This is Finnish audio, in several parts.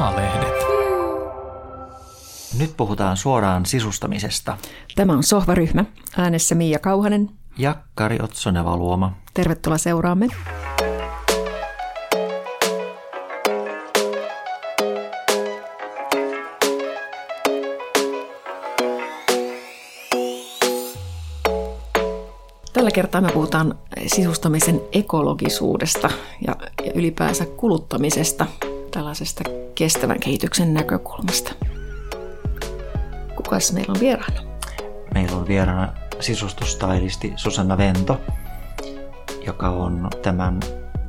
A-lehdet. Nyt puhutaan suoraan sisustamisesta. Tämä on Sohvaryhmä. Äänessä Miia Kauhanen. Ja Kari Otsoneva-Luoma. Tervetuloa seuraamme. Tällä kertaa me puhutaan sisustamisen ekologisuudesta ja, ja ylipäänsä kuluttamisesta tällaisesta kestävän kehityksen näkökulmasta. Kukas meillä on vieraana? Meillä on vieraana sisustustylisti Susanna Vento, joka on tämän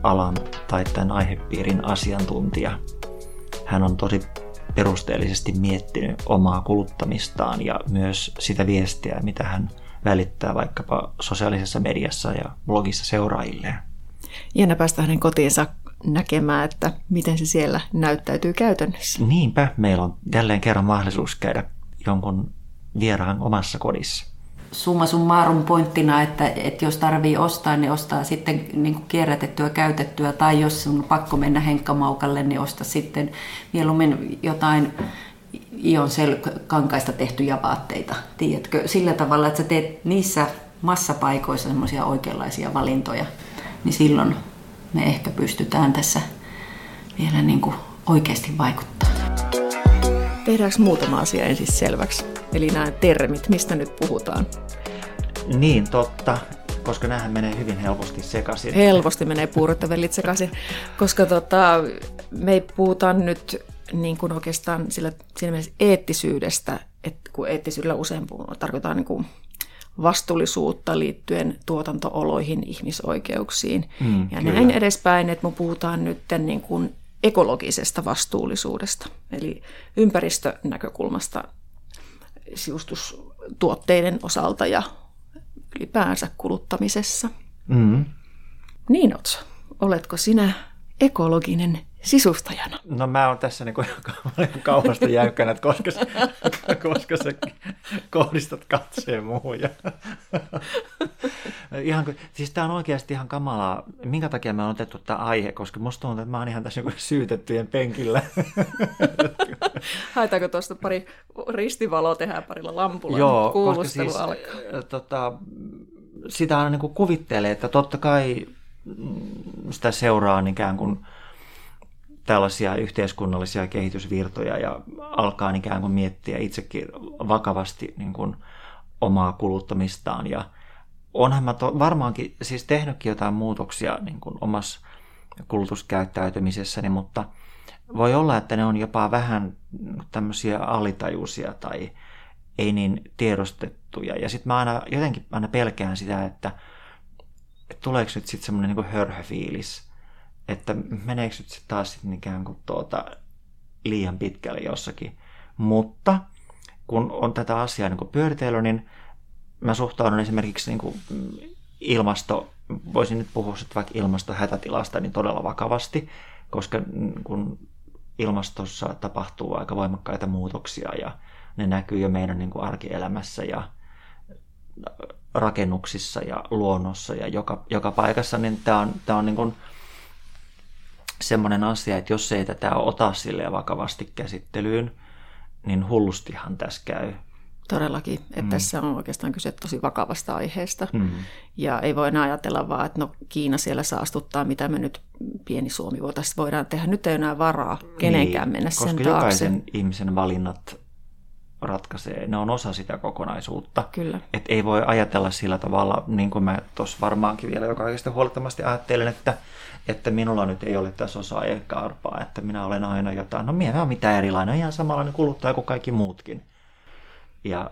alan tai tämän aihepiirin asiantuntija. Hän on tosi perusteellisesti miettinyt omaa kuluttamistaan ja myös sitä viestiä, mitä hän välittää vaikkapa sosiaalisessa mediassa ja blogissa seuraajilleen. Jännä päästä hänen kotiinsa näkemään, että miten se siellä näyttäytyy käytännössä. Niinpä, meillä on jälleen kerran mahdollisuus käydä jonkun vieraan omassa kodissa. Summa summarum pointtina, että, että jos tarvii ostaa, niin ostaa sitten niin kuin kierrätettyä, käytettyä, tai jos on pakko mennä henkkamaukalle, niin osta sitten mieluummin jotain ion kankaista tehtyjä vaatteita, tiedätkö? Sillä tavalla, että sä teet niissä massapaikoissa semmoisia oikeanlaisia valintoja, niin silloin me ehkä pystytään tässä vielä niin kuin oikeasti vaikuttaa. Tehdäänkö muutama asia ensin selväksi? Eli nämä termit, mistä nyt puhutaan? Niin, totta koska näähän menee hyvin helposti sekaisin. Helposti menee puurot ja vellit sekaisin, koska tota, me ei puhuta nyt niin kuin oikeastaan sillä, siinä mielessä eettisyydestä, että kun eettisyydellä usein tarkoittaa niin kuin vastuullisuutta liittyen tuotantooloihin, ihmisoikeuksiin mm, ja kyllä. näin edespäin, että me puhutaan nyt niin kuin ekologisesta vastuullisuudesta, eli ympäristönäkökulmasta siustustuotteiden osalta ja ylipäänsä kuluttamisessa. Mm. Niin, Otso, oletko sinä ekologinen sisustajana? No mä oon tässä niin kauhasta jäykkänä, että koska, koska sä kohdistat katseen muuhun. Ja... ihan, siis tää on oikeasti ihan kamalaa. Minkä takia me on otettu tämä aihe, koska musta tuntuu, että mä oon ihan tässä niin syytettyjen penkillä. Haetaanko tuosta pari ristivaloa, tehdään parilla lampulla, Joo, koska siis, alkaa. Tota, sitä aina niin kuvittelee, että totta kai sitä seuraa ikään kuin tällaisia yhteiskunnallisia kehitysvirtoja ja alkaa ikään kuin miettiä itsekin vakavasti niin kuin omaa kuluttamistaan. Ja onhan mä to, varmaankin siis tehnytkin jotain muutoksia niin kuin omassa kulutuskäyttäytymisessäni, mutta voi olla, että ne on jopa vähän tämmöisiä alitajuisia tai ei niin tiedostettuja. Ja sitten mä aina jotenkin aina pelkään sitä, että, että tuleeko nyt sitten semmoinen niin hörhöfiilis – että meneekö nyt sitten taas sitten ikään kuin tuota, liian pitkälle jossakin. Mutta kun on tätä asiaa niin pyöritellyt, niin mä suhtaudun esimerkiksi niin kuin ilmasto, voisin nyt puhua sitten vaikka ilmastohätätilasta niin todella vakavasti, koska kun ilmastossa tapahtuu aika voimakkaita muutoksia ja ne näkyy jo meidän niin kuin arkielämässä ja rakennuksissa ja luonnossa ja joka, joka paikassa, niin tämä on, tämä on niin kuin semmoinen asia, että jos ei tätä ota sille vakavasti käsittelyyn, niin hullustihan tässä käy. Todellakin, että mm. tässä on oikeastaan kyse tosi vakavasta aiheesta. Mm. Ja ei voi enää ajatella vaan, että no Kiina siellä saastuttaa, mitä me nyt pieni Suomi voitaisiin, voidaan tehdä. Nyt ei enää varaa kenenkään niin, mennä sen taakse. Koska jokaisen ihmisen valinnat ratkaisee. Ne on osa sitä kokonaisuutta. Kyllä. Et ei voi ajatella sillä tavalla, niin kuin mä tuossa varmaankin vielä joka kaikesta huolettomasti ajattelen, että, että minulla nyt ei ole tässä osaa eikä arpaa, että minä olen aina jotain. No minä olen mitään erilainen, ihan samanlainen kuluttaja kuin kaikki muutkin. Ja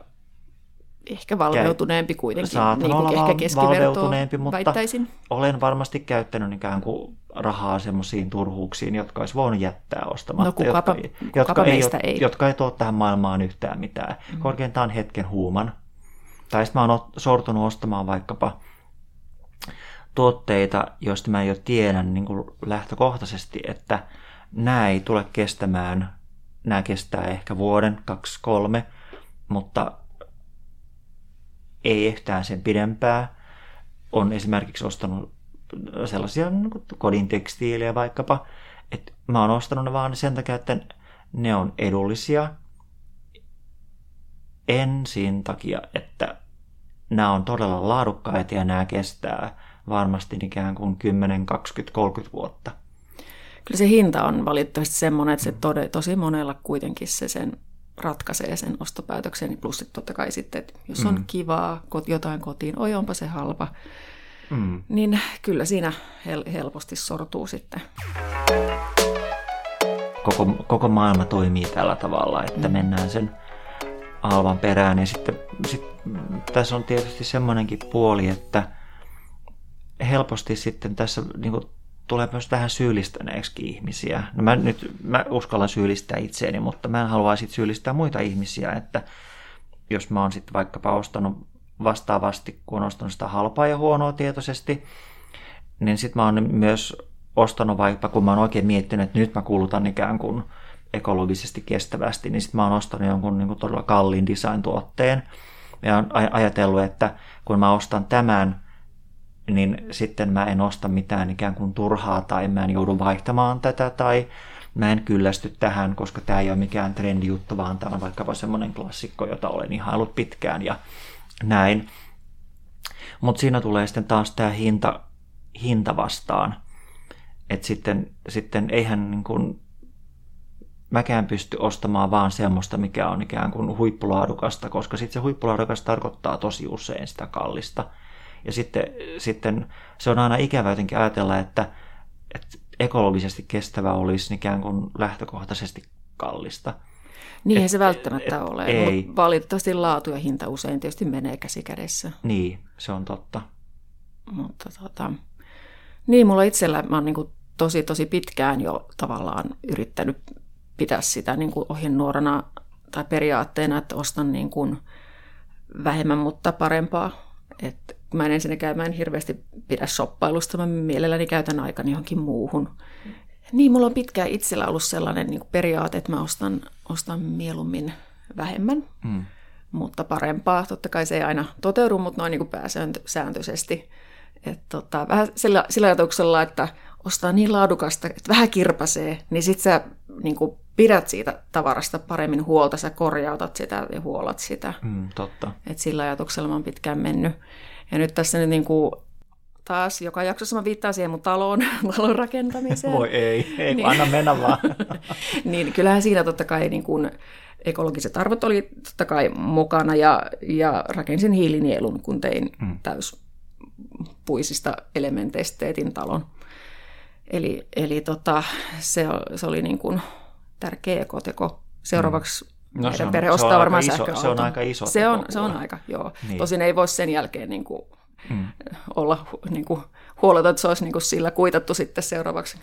ehkä valveutuneempi kuitenkin, Saatan niin olla ehkä valveutuneempi, mutta väittäisin. olen varmasti käyttänyt ikään kuin rahaa semmoisiin turhuuksiin, jotka olisi voinut jättää ostamatta, no, kukapa, jotka, kukapa jotka, ei, ei. jotka ei tuo tähän maailmaan yhtään mitään. Mm. Korkeintaan hetken huuman. Tai sitten mä oon sortunut ostamaan vaikkapa tuotteita, joista mä jo tiedän niin kuin lähtökohtaisesti, että nämä ei tule kestämään, nämä kestää ehkä vuoden, kaksi, kolme, mutta ei yhtään sen pidempää. On esimerkiksi ostanut sellaisia niin kodin tekstiilejä vaikkapa, että mä oon ostanut ne vaan sen takia, että ne on edullisia. En siinä takia, että nämä on todella laadukkaita ja nämä kestää varmasti ikään kuin 10, 20, 30 vuotta. Kyllä se hinta on valitettavasti semmoinen, että se tode, tosi monella kuitenkin se sen ratkaisee sen ostopäätöksen, plus sitten totta kai sitten, että jos on mm. kivaa jotain kotiin, oi onpa se halpa, mm. niin kyllä siinä hel- helposti sortuu sitten. Koko, koko maailma toimii tällä tavalla, että mm. mennään sen alvan perään ja sitten sit, tässä on tietysti semmoinenkin puoli, että helposti sitten tässä niin kuin, tulee myös vähän syyllistäneeksi ihmisiä. No mä nyt mä uskallan syyllistää itseäni, mutta mä en halua sitten syyllistää muita ihmisiä, että jos mä oon sitten vaikkapa ostanut vastaavasti, kun on ostanut sitä halpaa ja huonoa tietoisesti, niin sitten mä oon myös ostanut vaikka, kun mä oon oikein miettinyt, että nyt mä kulutan ikään kuin ekologisesti kestävästi, niin sitten mä oon ostanut jonkun niin kuin todella kalliin design-tuotteen ja oon ajatellut, että kun mä ostan tämän, niin sitten mä en osta mitään ikään kuin turhaa tai mä en joudu vaihtamaan tätä tai mä en kyllästy tähän, koska tämä ei ole mikään trendijuttu, vaan tämä on vaikkapa semmoinen klassikko, jota olen ihailut pitkään ja näin. Mutta siinä tulee sitten taas tämä hinta, hinta vastaan. Että sitten, sitten eihän niin kuin, mäkään pysty ostamaan vaan semmoista, mikä on ikään kuin huippulaadukasta, koska sitten se huippulaadukas tarkoittaa tosi usein sitä kallista – ja sitten, sitten se on aina ikävä jotenkin ajatella, että, että ekologisesti kestävä olisi ikään kuin lähtökohtaisesti kallista. Niin et, se välttämättä et, ole. Ei. Mutta valitettavasti laatu ja hinta usein tietysti menee käsi kädessä. Niin, se on totta. Mutta tota, niin, mulla itsellä, mä oon niin tosi tosi pitkään jo tavallaan yrittänyt pitää sitä niin kuin ohjenuorana tai periaatteena, että ostan niin kuin vähemmän, mutta parempaa. Että mä en ensinnäkään mä en hirveästi pidä shoppailusta, mä mielelläni käytän aikani johonkin muuhun. Niin, mulla on pitkään itsellä ollut sellainen niin kuin periaate, että mä ostan, ostan mieluummin vähemmän, mm. mutta parempaa. Totta kai se ei aina toteudu, mutta noin niin kuin pääsääntöisesti. Et tota, vähän sillä, sillä ajatuksella, että ostaa niin laadukasta, että vähän kirpasee, niin sit sä niin kuin pidät siitä tavarasta paremmin huolta, sä korjautat sitä ja huolat sitä. Mm, totta. Et sillä ajatuksella mä oon pitkään mennyt. Ja nyt tässä nyt niin kuin taas joka jaksossa mä viittaan siihen mun talon, talon rakentamiseen. Voi ei, ei niin. anna mennä vaan. niin, kyllähän siinä totta kai niin kuin ekologiset arvot oli totta kai mukana ja, ja rakensin hiilinielun, kun tein hmm. täyspuisista elementeistä teetin talon. Eli, eli tota, se, se oli niin kuin tärkeä ekoteko. Seuraavaksi hmm No, Meidän on, perhe ostaa varmaan iso, Se on aika iso. Se on, se on aika, joo. Niin. Tosin ei voi sen jälkeen niin kuin, hmm. olla niin kuin, huoleta, että se olisi niin kuin sillä kuitattu sitten seuraavaksi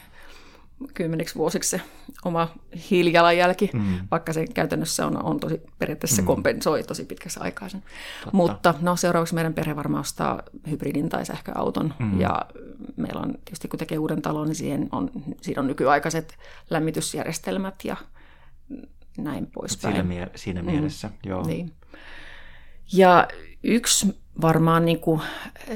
kymmeniksi vuosiksi se oma hiilijalanjälki, mm. vaikka se käytännössä on, on tosi, periaatteessa mm. kompensoi tosi pitkässä aikaa sen. Mutta no, seuraavaksi meidän perhe varmaan ostaa hybridin tai sähköauton, mm. ja meillä on tietysti kun tekee uuden talon, niin siihen on, siinä on nykyaikaiset lämmitysjärjestelmät ja näin poispäin. Siinä, mie- siinä mm. mielessä, joo. Niin. Ja yksi varmaan niin kuin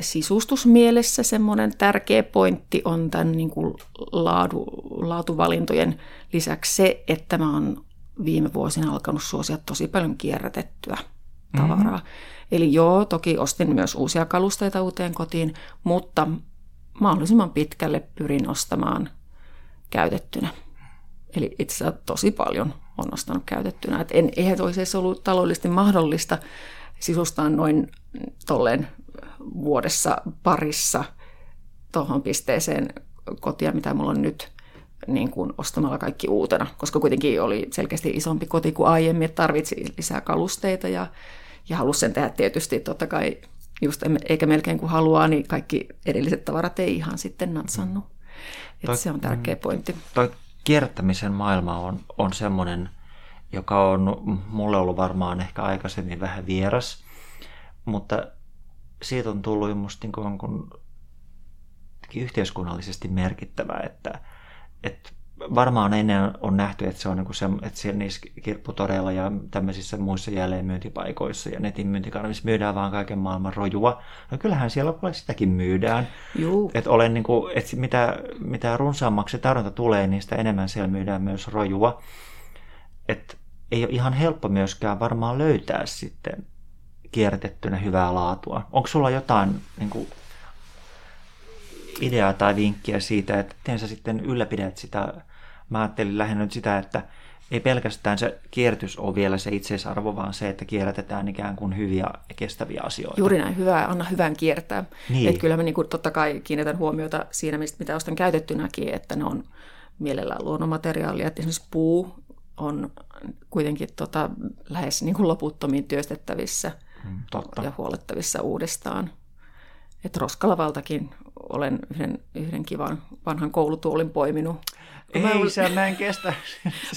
sisustusmielessä semmoinen tärkeä pointti on tämän niin kuin laadu, laatuvalintojen lisäksi se, että mä oon viime vuosina alkanut suosia tosi paljon kierrätettyä tavaraa. Mm-hmm. Eli joo, toki ostin myös uusia kalusteita uuteen kotiin, mutta mahdollisimman pitkälle pyrin ostamaan käytettynä. Eli itse asiassa tosi paljon on ostanut käytettynä. Et en, eihän olisi edes ollut taloudellisesti mahdollista sisustaa noin tolleen vuodessa parissa tuohon pisteeseen kotia, mitä mulla on nyt, niin kuin ostamalla kaikki uutena, koska kuitenkin oli selkeästi isompi koti kuin aiemmin, että tarvitsi lisää kalusteita ja, ja halusi sen tehdä tietysti totta kai, just eikä melkein kuin haluaa, niin kaikki edelliset tavarat ei ihan sitten natsannut. Toi, se on tärkeä mm, pointti. Toi kierrättämisen maailma on, on semmoinen, joka on mulle ollut varmaan ehkä aikaisemmin vähän vieras, mutta siitä on tullut musta niin kuin, yhteiskunnallisesti merkittävä, että, että varmaan ennen on nähty, että se on niin se, että siellä niissä kirpputoreilla ja tämmöisissä muissa jälleenmyyntipaikoissa ja netin myyntikanavissa myydään vaan kaiken maailman rojua. No kyllähän siellä puolella sitäkin myydään. Että olen niin kuin, että mitä, mitä runsaammaksi tarjonta tulee, niin sitä enemmän siellä myydään myös rojua. että ei ole ihan helppo myöskään varmaan löytää sitten kierrätettynä hyvää laatua. Onko sulla jotain niin kuin, ideaa tai vinkkiä siitä, että miten sä sitten ylläpidät sitä? Mä ajattelin lähinnä nyt sitä, että ei pelkästään se kierrätys ole vielä se itseisarvo, vaan se, että kierrätetään ikään kuin hyviä ja kestäviä asioita. Juuri näin, hyvä, anna hyvän kiertää. Niin. Et kyllä mä niin kuin, totta kai kiinnitän huomiota siinä, mistä, mitä ostan käytettynäkin, että ne on mielellään luonnonmateriaalia. Että esimerkiksi puu on kuitenkin tota, lähes niin kuin loputtomiin työstettävissä Mm, totta. ja huolettavissa uudestaan. Et roskalavaltakin olen yhden, yhden kivan vanhan koulutuolin poiminut. Mä Ei, olin- se mä en kestä.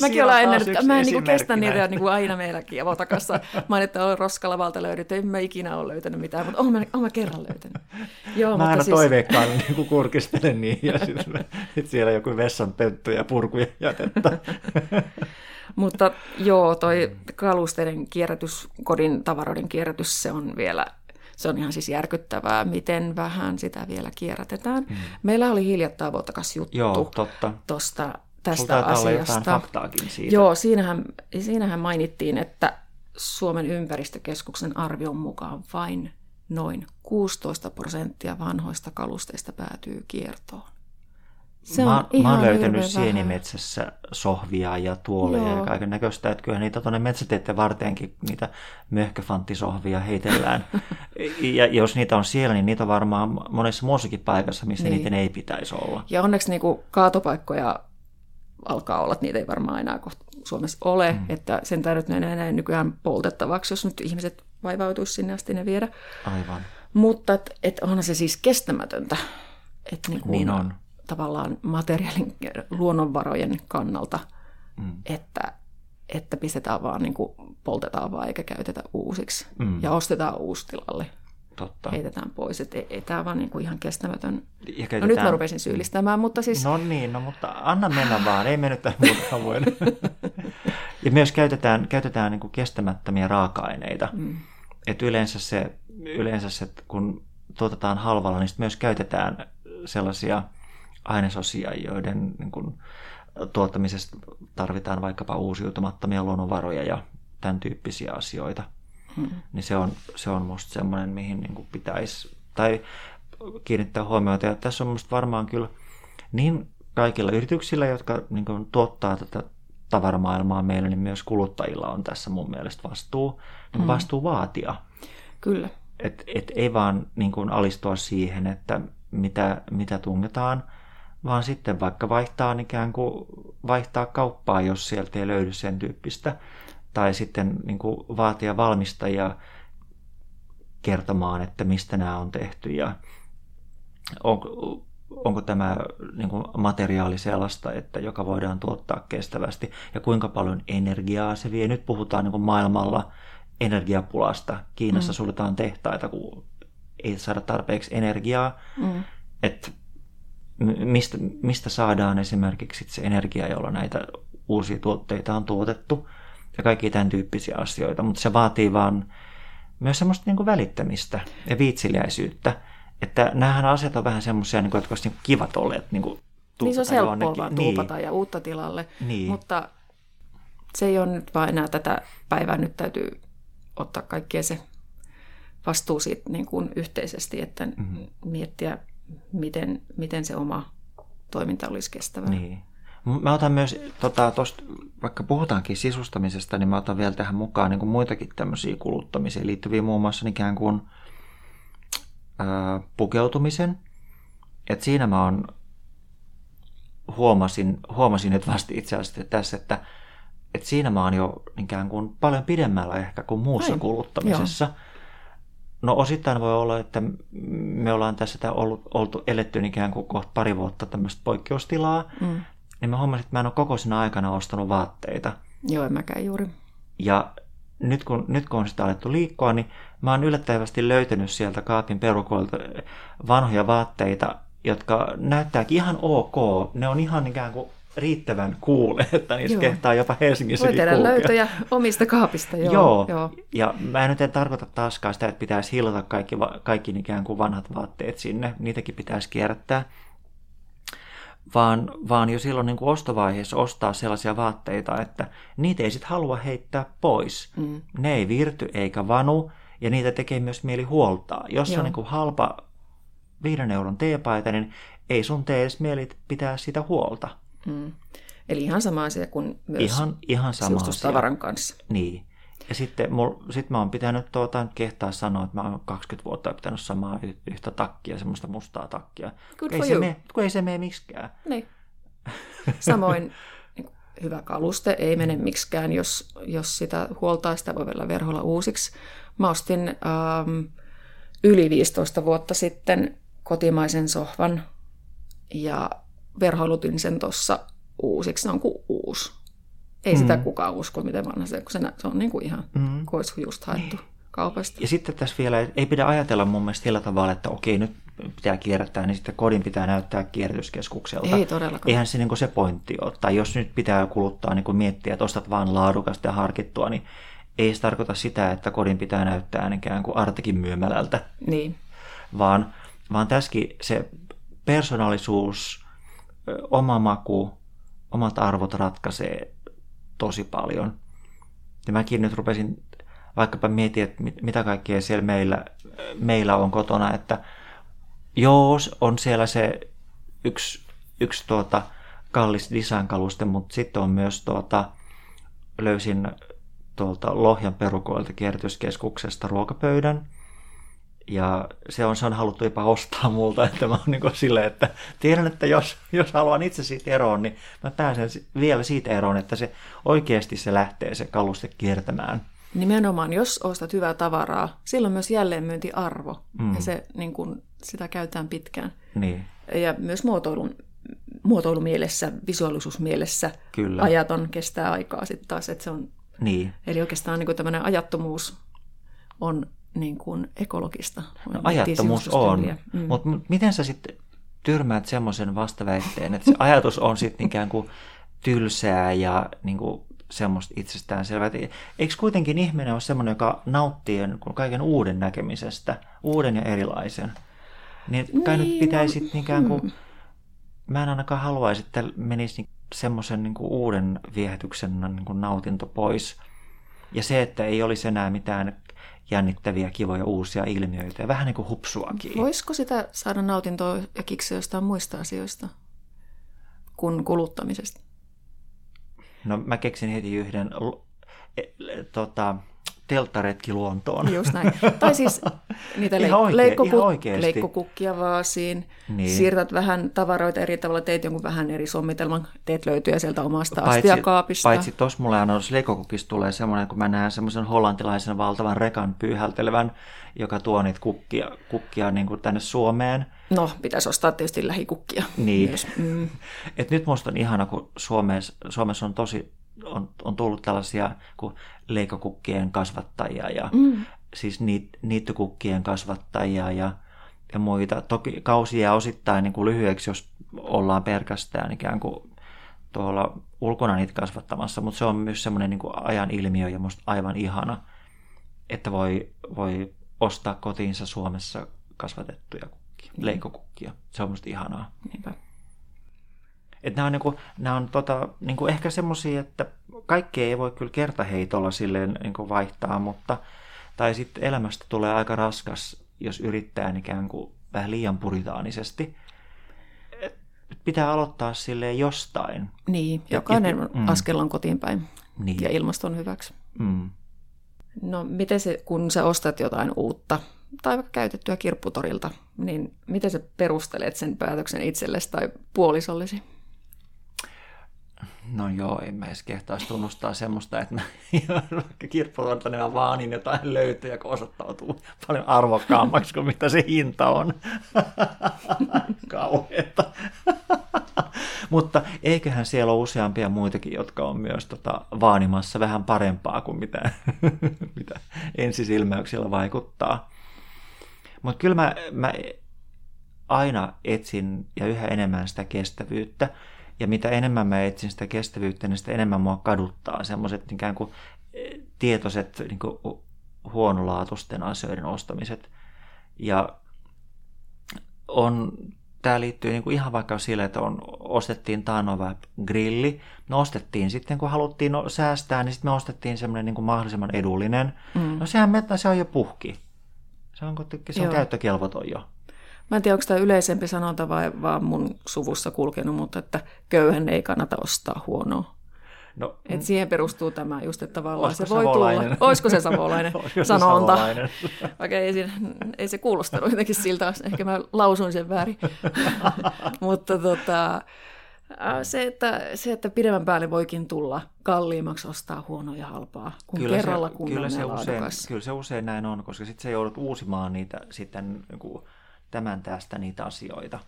Mäkin olen ennen, mä en niinku kestä niitä näistä. niinku aina meilläkin avotakassa. Mä olen, että olen roskalavalta löydetty, en mä ikinä ole löytänyt mitään, mutta olen mä, oon mä kerran löytänyt. Joo, Mä aina siis, toiveikkaan niin kurkistelen niin, ja sitten sit siellä joku vessan pöntty ja purkuja jätettä. Mutta joo, toi kalusteiden kierrätys, kodin tavaroiden kierrätys, se on vielä, se on ihan siis järkyttävää, miten vähän sitä vielä kierrätetään. Mm. Meillä oli hiljattain avotakas juttu Joo, totta. tosta, tästä asiasta. faktaakin siitä. Joo, siinähän, siinähän mainittiin, että Suomen ympäristökeskuksen arvion mukaan vain noin 16 prosenttia vanhoista kalusteista päätyy kiertoon. Se mä, on ihan mä oon löytänyt hirveän vähän. sienimetsässä sohvia ja tuoleja Joo. ja kaiken näköistä, että kyllä niitä tuonne metsäteiden varteenkin niitä möhköfanttisohvia heitellään. ja jos niitä on siellä, niin niitä on varmaan monessa muussakin paikassa, missä Niin. niiden ei pitäisi olla. Ja onneksi niin kuin kaatopaikkoja alkaa olla, että niitä ei varmaan enää kohta Suomessa ole, mm. että sen nyt ne enää nykyään poltettavaksi, jos nyt ihmiset vaivautuisi sinne asti ne viedä. Aivan. Mutta et, et onhan se siis kestämätöntä, että niin, kuin Niin on. Tavallaan materiaalin luonnonvarojen kannalta, Mm. että, että pistetään vaan, niin kuin poltetaan vaan eikä käytetä uusiksi. Mm. Ja ostetaan uusi tilalle, Totta. heitetään pois. Että ei, ei tämä vaan niin kuin ihan kestämätön. Ja No nyt käytetään- mä rupesin syyllistämään, mutta siis... No niin, no mutta anna mennä vaan, ei me nyt tähän muuta voida. ja myös käytetään, käytetään niin kuin kestämättömiä raaka-aineita. Mm. Et yleensä se, yleensä se, kun tuotetaan halvalla, niin myös käytetään sellaisia ainesosia, joiden niin kuin, tuottamisesta tarvitaan vaikkapa uusiutumattomia luonnonvaroja ja tämän tyyppisiä asioita. Mm. Niin se on, se on musta semmoinen, mihin niin kuin pitäisi, tai kiinnittää huomiota. Ja tässä on musta varmaan kyllä niin kaikilla yrityksillä, jotka niin kuin, tuottaa tätä tavaramaailmaa meille, niin myös kuluttajilla on tässä mun mielestä vastuu, mm. vastuu vaatia. Kyllä. Et, et ei vaan niin kuin alistua siihen, että mitä, mitä tungetaan, vaan sitten vaikka vaihtaa ikään kuin vaihtaa kauppaa, jos sieltä ei löydy sen tyyppistä. Tai sitten niin kuin vaatia valmistajia kertomaan, että mistä nämä on tehty ja onko, onko tämä niin kuin materiaali sellaista, että joka voidaan tuottaa kestävästi ja kuinka paljon energiaa se vie. Nyt puhutaan niin kuin maailmalla energiapulasta. Kiinassa mm. suljetaan tehtaita, kun ei saada tarpeeksi energiaa. Mm. Että mistä, mistä saadaan esimerkiksi se energia, jolla näitä uusia tuotteita on tuotettu ja kaikki tämän tyyppisiä asioita, mutta se vaatii vaan myös semmoista niin kuin välittämistä ja viitsiliäisyyttä, että nämähän asiat on vähän semmoisia, niin kuin, jotka olisi niin kivat olleet niin kuin Niin se on helppoa jonnekin. vaan Niin. tuupata ja uutta tilalle, Niin. mutta se ei ole nyt vaan enää tätä päivää. Nyt täytyy ottaa kaikkea se vastuu siitä niin kuin yhteisesti, että Mhm. mm-hmm. miettiä, miten, miten se oma toiminta olisi kestävää. Niin. Mä otan myös, tota, tosta, vaikka puhutaankin sisustamisesta, niin mä otan vielä tähän mukaan niin kuin muitakin tämmöisiä kuluttamiseen liittyviä muun muassa ikään kuin ää, pukeutumisen. Et siinä mä on, huomasin, huomasin nyt vasta itse asiassa tässä, että, että siinä mä oon jo ikään kuin paljon pidemmällä ehkä kuin muussa Ai, kuluttamisessa. No osittain voi olla, että me ollaan tässä tää ollut, oltu eletty ikään kuin kohta pari vuotta tämmöistä poikkeustilaa, Mm. niin mä huomasin, että mä en ole koko siinä aikana ostanut vaatteita. Joo, en mäkään juuri. Ja nyt kun, nyt kun on sitä alettu liikkua, niin mä oon yllättävästi löytänyt sieltä kaapin perukoilta vanhoja vaatteita, jotka näyttääkin ihan ok. Ne on ihan ikään kuin riittävän cool, että niissä Joo. kehtaa jopa Helsingissä Voi tehdä löytöjä omista kaapista. Joo, Joo, joo. ja mä en nyt en tarkoita taaskaan sitä, että pitäisi hilata kaikki, kaikki ikään kuin vanhat vaatteet sinne. Niitäkin pitäisi kierrättää. vaan, vaan jo silloin niin kuin ostovaiheessa ostaa sellaisia vaatteita, että niitä ei sitten halua heittää pois. Mm. Ne ei virty eikä vanu, ja niitä tekee myös mieli huoltaa. Jos Joo. on niin kuin halpa viiden euron teepaita, niin ei sun tee edes mieli pitää sitä huolta. Mm. Eli ihan sama asia kuin myös ihan, ihan sama asia. kanssa. Niin. Ja sitten mul, sit mä oon pitänyt tuota, kehtaa sanoa, että mä oon 20 vuotta pitänyt samaa yhtä takkia, semmoista mustaa takkia. Good ei for se. Mene, kun ei se mene miksikään. Niin. Samoin niin hyvä kaluste ei mene miksikään, jos, jos sitä huoltaa, sitä voi vielä verholla uusiksi. Mä ostin ähm, yli 15 vuotta sitten kotimaisen sohvan ja verhoilutin sen tuossa uusiksi. Se on kuin uusi. Ei mm. sitä kukaan usko, miten vanha se, kun se, se on niin kuin ihan mm. kuin olisi just haettu niin. kaupasta. Ja sitten tässä vielä, ei pidä ajatella mun mielestä sillä tavalla, että okei, nyt pitää kierrättää, niin sitten kodin pitää näyttää kierrätyskeskukselta. Ei todellakaan. Eihän se niin se pointti ole. Tai jos nyt pitää kuluttaa, niin kuin miettiä, että ostat vaan laadukasta ja harkittua, niin ei se tarkoita sitä, että kodin pitää näyttää ikään kuin artikin myymälältä. Niin. Vaan, vaan tässäkin se persoonallisuus, oma maku, omat arvot ratkaisee tosi paljon. Ja mäkin nyt rupesin vaikkapa miettiä, että mitä kaikkea siellä meillä, meillä on kotona, että joo, on siellä se yksi, yksi tuota, kallis design-kaluste, mutta sitten on myös tuota, löysin tuolta Lohjan perukoilta kierrätyskeskuksesta ruokapöydän, ja se on, se on haluttu jopa ostaa multa, että mä oon niin silleen, että tiedän, että jos, jos haluan itse siitä eroon, niin mä pääsen vielä siitä eroon, että se oikeasti se lähtee se kaluste kiertämään. Nimenomaan, jos ostat hyvää tavaraa, silloin myös jälleenmyyntiarvo, mm. ja se, niin kun, sitä käytetään pitkään. Niin. Ja myös muotoilun, muotoilumielessä, visuaalisuusmielessä Kyllä. ajaton kestää aikaa sitten taas, että se on... Niin. Eli oikeastaan niin tämmöinen ajattomuus on niin kuin ekologista. No, ajattomuus on, mm. mutta miten sä sitten tyrmäät semmoisen vastaväitteen, että se ajatus on sitten ikään kuin tylsää ja niin kuin semmoista itsestäänselvää. Eikö kuitenkin ihminen ole semmoinen, joka nauttii niin kaiken uuden näkemisestä, uuden ja erilaisen? Niin kai niin, nyt pitäisi no, ikään kuin, hmm. mä en ainakaan haluaisi, että menisi semmoisen niin uuden viehätyksen niin kuin nautinto pois. Ja se, että ei olisi enää mitään jännittäviä, kivoja uusia ilmiöitä ja vähän niin kuin hupsuakin. Voisiko sitä saada nautintoa ja kiksi jostain muista asioista kuin kuluttamisesta? No mä keksin heti yhden e, tota, telttaretki luontoon. Just näin. Tai siis niitä leik- oikein, leikkokuk- leikkokukkia vaasiin, niin. siirtät vähän tavaroita eri tavalla, teet jonkun vähän eri sommitelman, teet löytyä sieltä omasta paitsi, astiakaapista. Paitsi tuossa mulle aina leikkokukista tulee semmoinen, kun mä näen semmoisen hollantilaisen valtavan rekan pyyhältelevän, joka tuo niitä kukkia, kukkia niin kuin tänne Suomeen. No, pitäisi ostaa tietysti lähikukkia. Niin. Myös. Mm. Et nyt musta on ihana, kun Suomessa, Suomessa on tosi on, on tullut tällaisia kuin leikokukkien kasvattajia ja mm. siis niit, niittykukkien kasvattajia ja, ja muita. Toki kausia osittain niin kuin lyhyeksi, jos ollaan pelkästään ikään kuin tuolla ulkona niitä kasvattamassa, mutta se on myös semmoinen niin kuin ajan ilmiö ja musta aivan ihana, että voi, voi ostaa kotiinsa Suomessa kasvatettuja kukkia, mm. leikokukkia. Se on musta ihanaa. Niinpä. Että nämä on, niinku, nämä on tota, niinku ehkä semmoisia, että kaikkea ei voi kyllä kertaheitolla silleen niinku vaihtaa, mutta tai sitten elämästä tulee aika raskas, jos yrittää ikään kuin vähän liian puritaanisesti. Et pitää aloittaa sille jostain. Niin, jokainen ja, mm. askel on kotiin päin niin. ja ilmaston hyväksi. Mm. No miten se, kun sä ostat jotain uutta tai vaikka käytettyä kirpputorilta, niin miten sä perustelet sen päätöksen itsellesi tai puolisollesi? No joo, en mä edes kehtaisi tunnustaa semmoista, että mä kirpputorta niin mä vaanin jotain löytöjä, kun osoittautuu paljon arvokkaammaksi kuin mitä se hinta on. Kauheeta. Mutta eiköhän siellä ole useampia muitakin, jotka on myös tota, vaanimassa vähän parempaa kuin mitä, mitä ensisilmäyksillä vaikuttaa. Mutta kyllä mä, mä aina etsin ja yhä enemmän sitä kestävyyttä. Ja mitä enemmän mä etsin sitä kestävyyttä, niin sitä enemmän mua kaduttaa semmoiset ikään kuin eh, tietoiset niin kuin huonolaatuisten asioiden ostamiset. Ja on tämä liittyy niin kuin ihan vaikka sille, että on, ostettiin Tanova grilli. No ostettiin sitten, kun haluttiin no, säästää, niin sitten me ostettiin semmoinen niin kuin mahdollisimman edullinen. Mm. No sehän mettä, se on jo puhki. Se on, se on käyttökelvoton jo. Mä en tiedä, onko tämä yleisempi sanonta vai vaan mun suvussa kulkenut, mutta että köyhän ei kannata ostaa huonoa. No, Et mm. siihen perustuu tämä just, että tavallaan se voi savolainen? tulla. Olisiko se savolainen Olisiko sanonta? Savolainen? Vaikka ei, siinä, ei se kuulostanut jotenkin siltä, ehkä mä lausuin sen väärin. Mutta tota, se että, se, että pidemmän päälle voikin tulla kalliimmaksi ostaa huonoa ja halpaa, kun kyllä kerralla se, kyllä se, usein, kyllä se usein näin on, koska sitten se joudut uusimaan niitä sitten niin tämän tästä niitä asioita.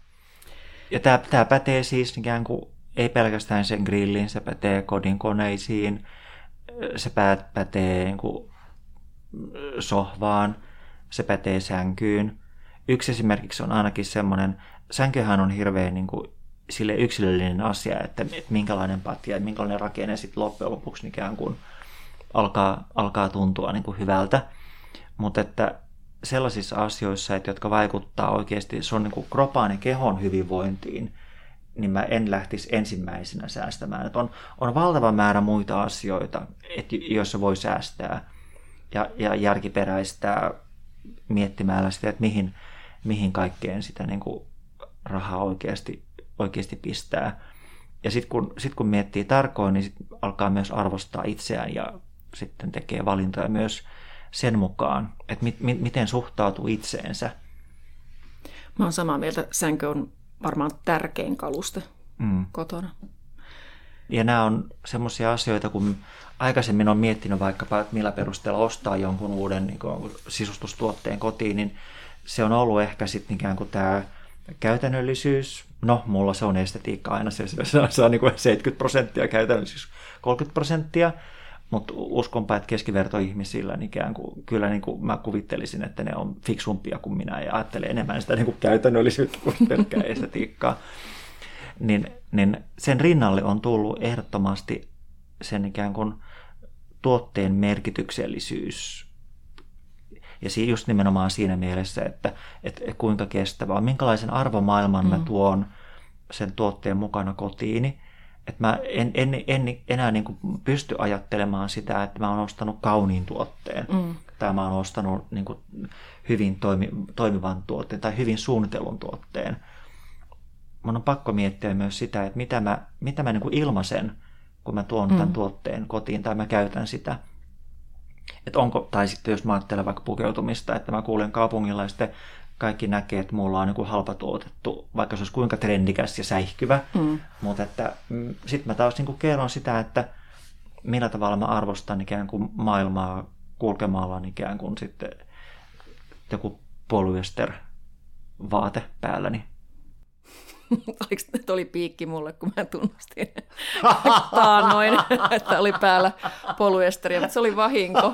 Ja tämä, tämä pätee siis ikään kuin ei pelkästään sen grillin, se pätee kodin koneisiin, se pätee niin kuin sohvaan, se pätee sänkyyn. Yksi esimerkiksi on ainakin semmoinen, sänkyhän on hirveän niin kuin, sille yksilöllinen asia, että, että minkälainen patja ja minkälainen rakenne sitten loppujen lopuksi ikään kuin alkaa, alkaa tuntua niin kuin hyvältä. Mutta että sellaisissa asioissa, että jotka vaikuttaa oikeasti sun niin kuin kropaan ja kehon hyvinvointiin, niin mä en lähtisi ensimmäisenä säästämään. Että on, on valtava määrä muita asioita, että, joissa voi säästää ja, ja järkiperäistää miettimällä sitä, että mihin, mihin kaikkeen sitä niin kuin rahaa oikeasti, oikeasti pistää. Ja sitten kun, sit kun miettii tarkoin, niin sit alkaa myös arvostaa itseään ja sitten tekee valintoja myös sen mukaan, että mi, mi, miten suhtautuu itseensä. Mä oon samaa mieltä. Sänky on varmaan tärkein kaluste mm. kotona. Ja nämä on semmoisia asioita, kun aikaisemmin on miettinyt vaikkapa, että millä perusteella ostaa jonkun uuden niin kuin, sisustustuotteen kotiin, niin se on ollut ehkä sitten ikään kuin tämä käytännöllisyys. No, mulla se on estetiikka aina, se, se, se on niin kuin 70 prosenttia käytännöllisyys, 30 prosenttia. Mutta uskonpa, että keskivertoihmisillä niin ikään kuin, kyllä niin kuin mä kuvittelisin, että ne on fiksumpia kuin minä ja ajattelen enemmän sitä niin kuin käytännöllisyyttä kuin pelkkää estetiikkaa. Niin, niin sen rinnalle on tullut ehdottomasti sen ikään kuin tuotteen merkityksellisyys. Ja just nimenomaan siinä mielessä, että, että kuinka kestävää, minkälaisen arvomaailman mm. mä tuon sen tuotteen mukana kotiini – että mä en, en, en enää niin kuin pysty ajattelemaan sitä, että mä oon ostanut kauniin tuotteen mm. tai mä oon ostanut niin kuin hyvin toimi, toimivan tuotteen tai hyvin suunnitellun tuotteen. Mun on pakko miettiä myös sitä, että mitä mä, mitä mä niin kuin ilmaisen, kun mä tuon mm. tämän tuotteen kotiin tai mä käytän sitä. Että onko, tai sitten jos mä ajattelen vaikka pukeutumista, että mä kuulen kaupungilla ja sitten kaikki näkee, että mulla on niin halpa tuotettu, vaikka se olisi kuinka trendikäs ja säihkyvä. Mm. Mutta että mm, sitten mä taas niin kuin kerron sitä, että millä tavalla mä arvostan ikään kuin maailmaa kulkemalla ikään kuin sitten joku polyester vaate päälläni. Oliko nyt oli piikki mulle, kun mä tunnustin taannoin, että oli päällä poluesteria, mutta se oli vahinko.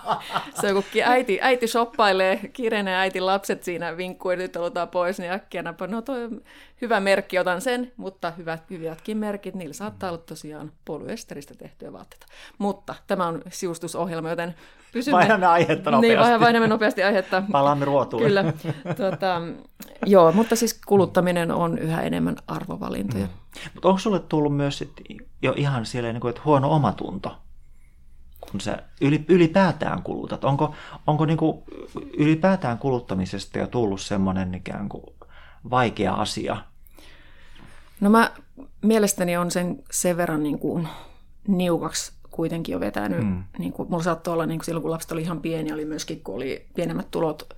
Se kun äiti, äiti shoppailee, kiireinen äiti lapset siinä vinkkuu, nyt aloitetaan pois, niin äkkiä näpä, no toi hyvä merkki, otan sen, mutta hyvät, hyvätkin merkit, niillä saattaa olla tosiaan polyesteristä tehtyä vaatteita. Mutta tämä on siustusohjelma, joten pysymme... Vaihdamme aihetta nopeasti. Niin, vaihdamme nopeasti aihetta. Palaamme ruotuun. Kyllä. Tuota, joo, mutta siis kuluttaminen on yhä enemmän arvovalintoja. Mm. Mutta onko sulle tullut myös jo ihan siellä, niin kuin, että huono omatunto? kun sä ylipäätään kulutat? Onko, onko niin kuin ylipäätään kuluttamisesta jo tullut semmoinen ikään kuin vaikea asia? No mä mielestäni on sen sen verran niin kuin niukaksi kuitenkin jo vetänyt. Mm. Niin kuin, mulla saattoi olla niin kuin silloin, kun lapset oli ihan pieni, oli myöskin, kun oli pienemmät tulot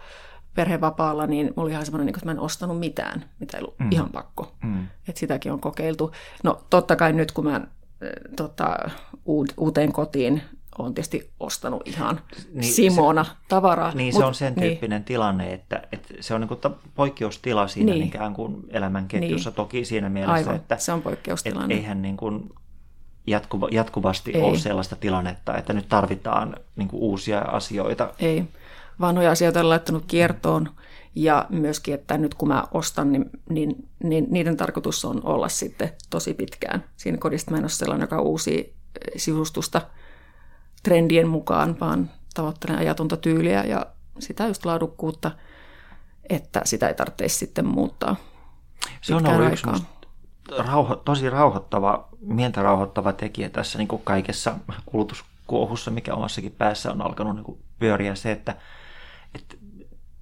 perhevapaalla, niin mulla oli ihan semmoinen, niin että mä en ostanut mitään, mitä ei ollut mm. ihan pakko. Mm. Että sitäkin on kokeiltu. No totta kai nyt, kun mä tota, uuteen kotiin olen tietysti ostanut ihan niin, Simona se, tavaraa. Niin, Mut, se on sen niin. tyyppinen niin. tilanne, että, että se on niin kuin poikkeustila siinä niin. ikään kuin elämänketjussa. Niin. Toki siinä mielessä, Aivan, että se on poikkeustilanne. Et eihän niin kuin jatkuva, jatkuvasti Ei. ole sellaista tilannetta, että nyt tarvitaan niin kuin uusia asioita. Ei. Vanhoja asioita on laittanut kiertoon ja myöskin, että nyt kun mä ostan, niin, niin, niin niiden tarkoitus on olla sitten tosi pitkään. Siinä kodista mä en ole sellainen, joka uusi sisustusta trendien mukaan, vaan tavoittelen ajatonta tyyliä ja sitä just laadukkuutta, että sitä ei tarvitse sitten muuttaa. Se on ollut yksi rauho, tosi rauhoittava, mieltä rauhoittava tekijä tässä niin kuin kaikessa kulutuskuohussa, mikä omassakin päässä on alkanut niin kuin pyöriä se, että, että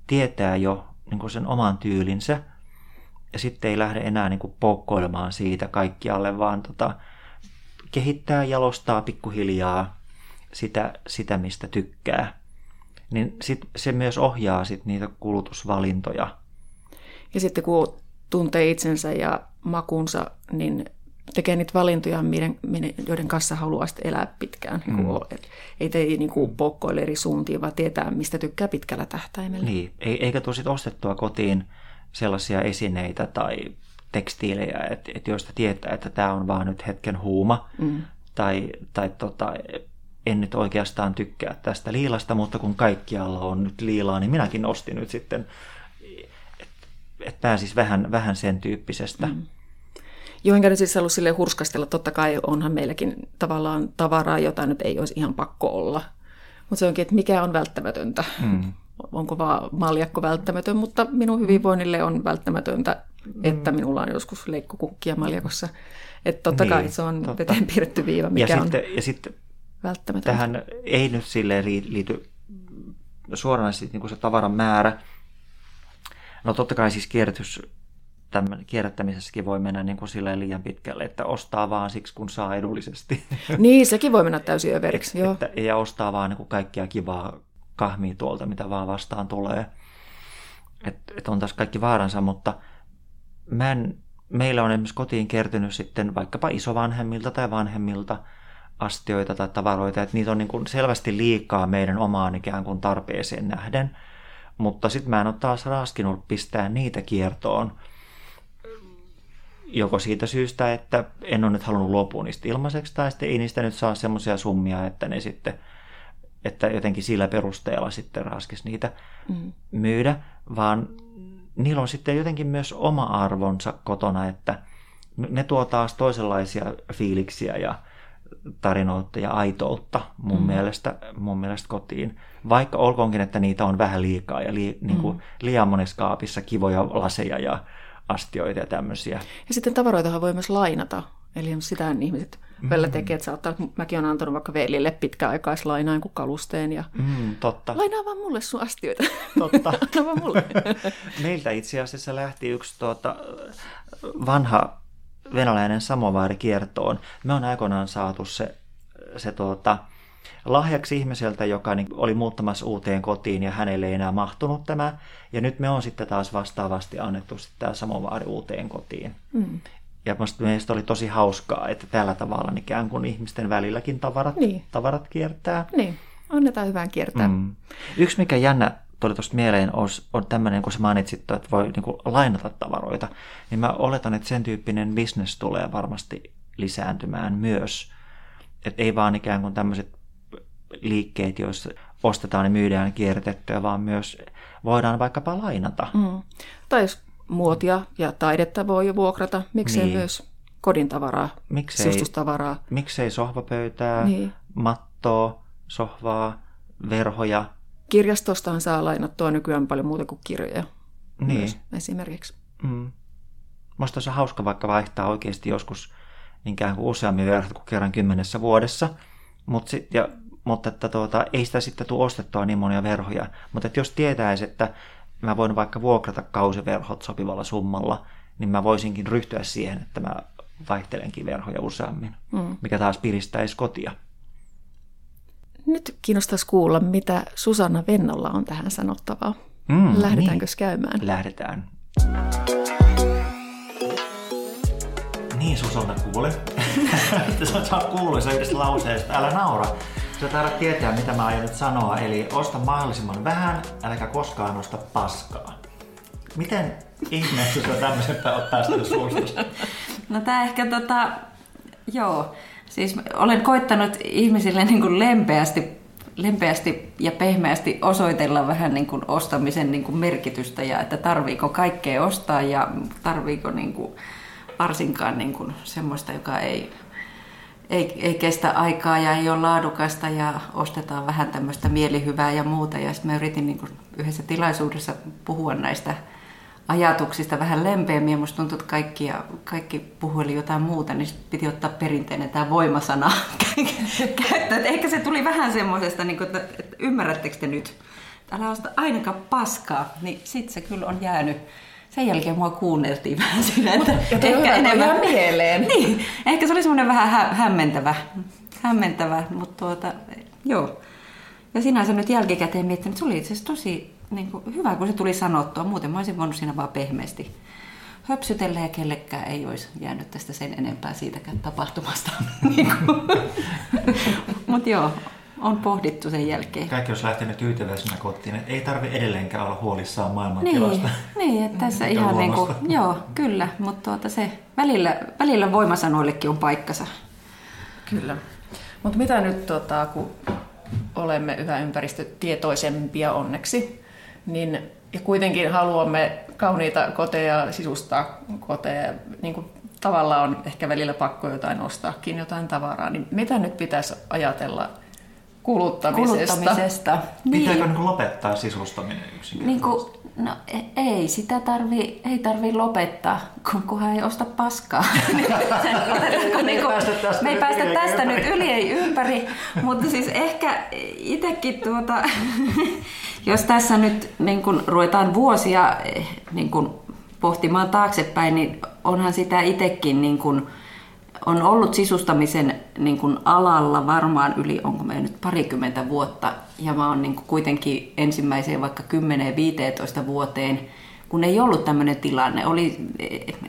tietää jo niin kuin sen oman tyylinsä ja sitten ei lähde enää niin kuin poukkoilemaan siitä kaikkialle, vaan tota, kehittää, jalostaa pikkuhiljaa sitä, sitä mistä tykkää. Niin sit se myös ohjaa sit niitä kulutusvalintoja. Ja sitten kun tuntee itsensä ja makunsa, niin tekee niitä valintoja, joiden kanssa haluaa elää pitkään. Niin mm. Ei tee niin kuin poukkoile eri suuntiin, vaan tietää, mistä tykkää pitkällä tähtäimellä. Niin, eikä tule ostettua kotiin sellaisia esineitä tai tekstiilejä, että, että joista tietää, että tämä on vaan nyt hetken huuma, mm. tai, tai tota, en nyt oikeastaan tykkää tästä liilasta, mutta kun kaikkialla on nyt liilaa, niin minäkin ostin nyt sitten, että et pääsis vähän, vähän sen tyyppisestä. Mm. Joo, enkä siis halua sille hurskastella. Totta kai onhan meilläkin tavallaan tavaraa, jota nyt ei olisi ihan pakko olla. Mutta se onkin, että mikä on välttämätöntä. Mm onko vaan maljakko välttämätön, mutta minun hyvinvoinnille on välttämätöntä, että mm. minulla on joskus leikkokukkia maljakossa. Että totta niin, kai se on totta. veteen piirretty viiva, mikä ja on sitten, ja sitten välttämätöntä. Tähän ei nyt silleen liity suoranaisesti niin kuin se tavaran määrä. No totta kai siis kierrätys, tämän, kierrättämisessäkin voi mennä niin kuin silleen liian pitkälle, että ostaa vaan siksi, kun saa edullisesti. Niin, sekin voi mennä täysin överiksi, joo. Että, ja ostaa vaan niin kuin kaikkia kivaa kahmii tuolta, mitä vaan vastaan tulee. Että et on tässä kaikki vaaransa, mutta mä en, meillä on esimerkiksi kotiin kertynyt sitten vaikkapa isovanhemmilta tai vanhemmilta astioita tai tavaroita, että niitä on niin kuin selvästi liikaa meidän omaan ikään kuin tarpeeseen nähden. Mutta sitten mä en ole taas raskinut pistää niitä kiertoon, joko siitä syystä, että en ole nyt halunnut luopua niistä ilmaiseksi, tai sitten ei niistä nyt saa semmoisia summia, että ne sitten – että jotenkin sillä perusteella sitten raskis niitä mm. myydä, vaan niillä on sitten jotenkin myös oma arvonsa kotona, että ne tuo taas toisenlaisia fiiliksiä ja tarinoita ja aitoutta mun, mm. mielestä, mun mielestä kotiin. Vaikka olkoonkin, että niitä on vähän liikaa ja li, niin kuin mm. liian monessa kaapissa kivoja laseja ja astioita ja tämmöisiä. Ja sitten tavaroitahan voi myös lainata. Eli sitä ihmiset välillä mm. tekee, että saattaa, mäkin olen antanut vaikka velille pitkäaikaislainaan kuin kalusteen ja mm, totta. lainaa vaan mulle sun astioita. Totta. Anna vaan mulle. Meiltä itse asiassa lähti yksi tuota, vanha venäläinen samovaari kiertoon. Me on aikoinaan saatu se, se tuota, lahjaksi ihmiseltä, joka niin oli muuttamassa uuteen kotiin ja hänelle ei enää mahtunut tämä. Ja nyt me on sitten taas vastaavasti annettu sitten tämä samovaari uuteen kotiin. Mm. Ja mielestä oli tosi hauskaa, että tällä tavalla ikään kuin ihmisten välilläkin tavarat, niin. tavarat kiertää. Niin, annetaan hyvän kiertää. Mm. Yksi mikä jännä tuli tuosta mieleen on, on tämmöinen, kun sä mainitsit, että voi niin kuin lainata tavaroita, niin mä oletan, että sen tyyppinen business tulee varmasti lisääntymään myös. Että ei vaan ikään kuin tämmöiset liikkeet, joissa ostetaan ja myydään kierrätettyä, vaan myös voidaan vaikkapa lainata. Mm. Tai jos muotia ja taidetta voi vuokrata, miksei niin. myös kodin tavaraa, miksei, sivustustavaraa. Miksei sohvapöytää, niin. mattoa, sohvaa, verhoja. Kirjastostahan saa lainattua nykyään paljon muuta kuin kirjoja niin. myös esimerkiksi. Mm. Musta olisi hauska vaikka vaihtaa oikeasti joskus ikään kuin useammin verhot kuin kerran kymmenessä vuodessa, Mut sit, ja, mutta että tuota, ei sitä sitten tule ostettua niin monia verhoja. Mutta että jos tietäisi, että mä voin vaikka vuokrata kausiverhot sopivalla summalla, niin mä voisinkin ryhtyä siihen, että mä vaihtelenkin verhoja useammin, mm. mikä taas piristäisi kotia. Nyt kiinnostaisi kuulla, mitä Susanna Vennolla on tähän sanottavaa. Mm, Lähdetäänkö niin. käymään? Lähdetään. Niin Susanna kuule. Sä oot kuuluisa yhdestä lauseesta. Älä naura. Sä taidat tietää, mitä mä aion nyt sanoa, eli osta mahdollisimman vähän, äläkä koskaan osta paskaa. Miten ihmeessä sä tämmöisen oot päästänyt suusta? No tää ehkä tota, joo. Siis olen koittanut ihmisille niin kuin lempeästi, lempeästi ja pehmeästi osoitella vähän niin kuin ostamisen niin kuin merkitystä ja että tarviiko kaikkea ostaa ja tarviiko niin kuin varsinkaan niin kuin semmoista, joka ei ei, ei kestä aikaa ja ei ole laadukasta ja ostetaan vähän tämmöistä mielihyvää ja muuta. Ja sitten mä yritin niin kuin yhdessä tilaisuudessa puhua näistä ajatuksista vähän lempeämmin. Musta tuntuu, että kaikki, ja kaikki puhuili jotain muuta, niin piti ottaa perinteinen tämä voimasana käyttöön. Ehkä se tuli vähän semmoisesta, niin että, että ymmärrättekö te nyt? Älä osta ainakaan paskaa, niin sitten se kyllä on jäänyt sen jälkeen mua kuunneltiin vähän siinä, että ja ehkä enemmän mieleen. Niin, ehkä se oli semmoinen vähän hä- hämmentävä, hämmentävä, mutta tuota, joo. Ja sinänsä nyt jälkikäteen miettinyt, että se oli itse asiassa tosi niin kuin, hyvä, kun se tuli sanottua. Muuten mä olisin voinut siinä vaan pehmeästi höpsytellä ja kellekään ei olisi jäänyt tästä sen enempää siitäkään tapahtumasta. Niin mutta joo, on pohdittu sen jälkeen. Kaikki olisi lähtenyt tyytyväisenä kotiin, että ei tarvi edelleenkään olla huolissaan maailmantilasta. Niin, niin että tässä ihan niin kuin, joo, kyllä, mutta tuota se välillä, välillä voimasanoillekin on paikkansa. Kyllä. Mutta mitä nyt, tota, kun olemme yhä ympäristötietoisempia onneksi, niin ja kuitenkin haluamme kauniita koteja, sisustaa koteja, niin kuin tavallaan on ehkä välillä pakko jotain ostaakin, jotain tavaraa, niin mitä nyt pitäisi ajatella kuluttamisesta? kuluttamisesta. Pitääkö niin. lopettaa sisustaminen yksinkertaisesti? Niin kuin, No e- ei, sitä tarvi, ei tarvi lopettaa, kun, kunhan ei osta paskaa. niin, niin kuin, me ei päästä tästä nyt yli ei ympäri, mutta siis ehkä itsekin tuota, jos tässä nyt niin kun ruvetaan vuosia niin kun pohtimaan taaksepäin, niin onhan sitä itsekin niin kun, on ollut sisustamisen niin kuin alalla varmaan yli, onko me nyt parikymmentä vuotta, ja mä oon niin kuitenkin ensimmäiseen vaikka 10-15 vuoteen, kun ei ollut tämmöinen tilanne, oli,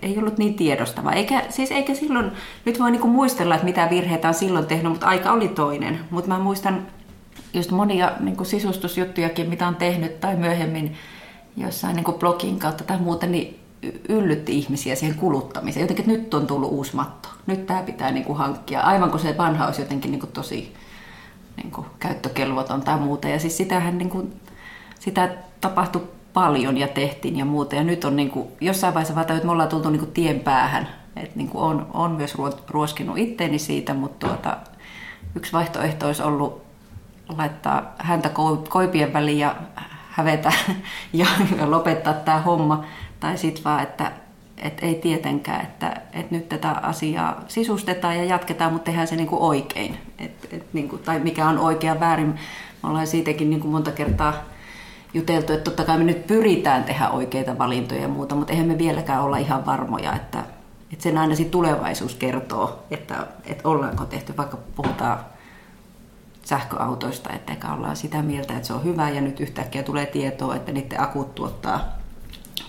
ei ollut niin tiedostava. Eikä, siis eikä silloin, nyt voi niin muistella, että mitä virheitä on silloin tehnyt, mutta aika oli toinen. Mutta mä muistan just monia niin kuin sisustusjuttujakin, mitä on tehnyt, tai myöhemmin jossain niin kuin blogin kautta tai muuta, niin yllytti ihmisiä siihen kuluttamiseen. Jotenkin, nyt on tullut uusi matto. Nyt tämä pitää niin kuin hankkia. Aivan kuin se vanha olisi jotenkin niin kuin tosi niin kuin käyttökelvoton tai muuta. Ja siis sitähän niin kuin, sitä tapahtui paljon ja tehtiin ja muuta. Ja nyt on niin kuin, jossain vaiheessa vaan että me ollaan tultu niin kuin tien päähän. Että niin kuin on, on myös ruoskinut itteeni siitä, mutta tuota, yksi vaihtoehto olisi ollut laittaa häntä koipien väliin ja hävetä ja lopettaa tämä homma. Tai sitten vaan, että et ei tietenkään, että et nyt tätä asiaa sisustetaan ja jatketaan, mutta tehdään se niinku oikein. Et, et niinku, tai mikä on oikea väärin. Me ollaan siitäkin niinku monta kertaa juteltu, että totta kai me nyt pyritään tehdä oikeita valintoja ja muuta, mutta eihän me vieläkään olla ihan varmoja, että, että sen aina tulevaisuus kertoo, että, että ollaanko tehty, vaikka puhutaan sähköautoista, että ollaan sitä mieltä, että se on hyvä ja nyt yhtäkkiä tulee tietoa, että niiden akut tuottaa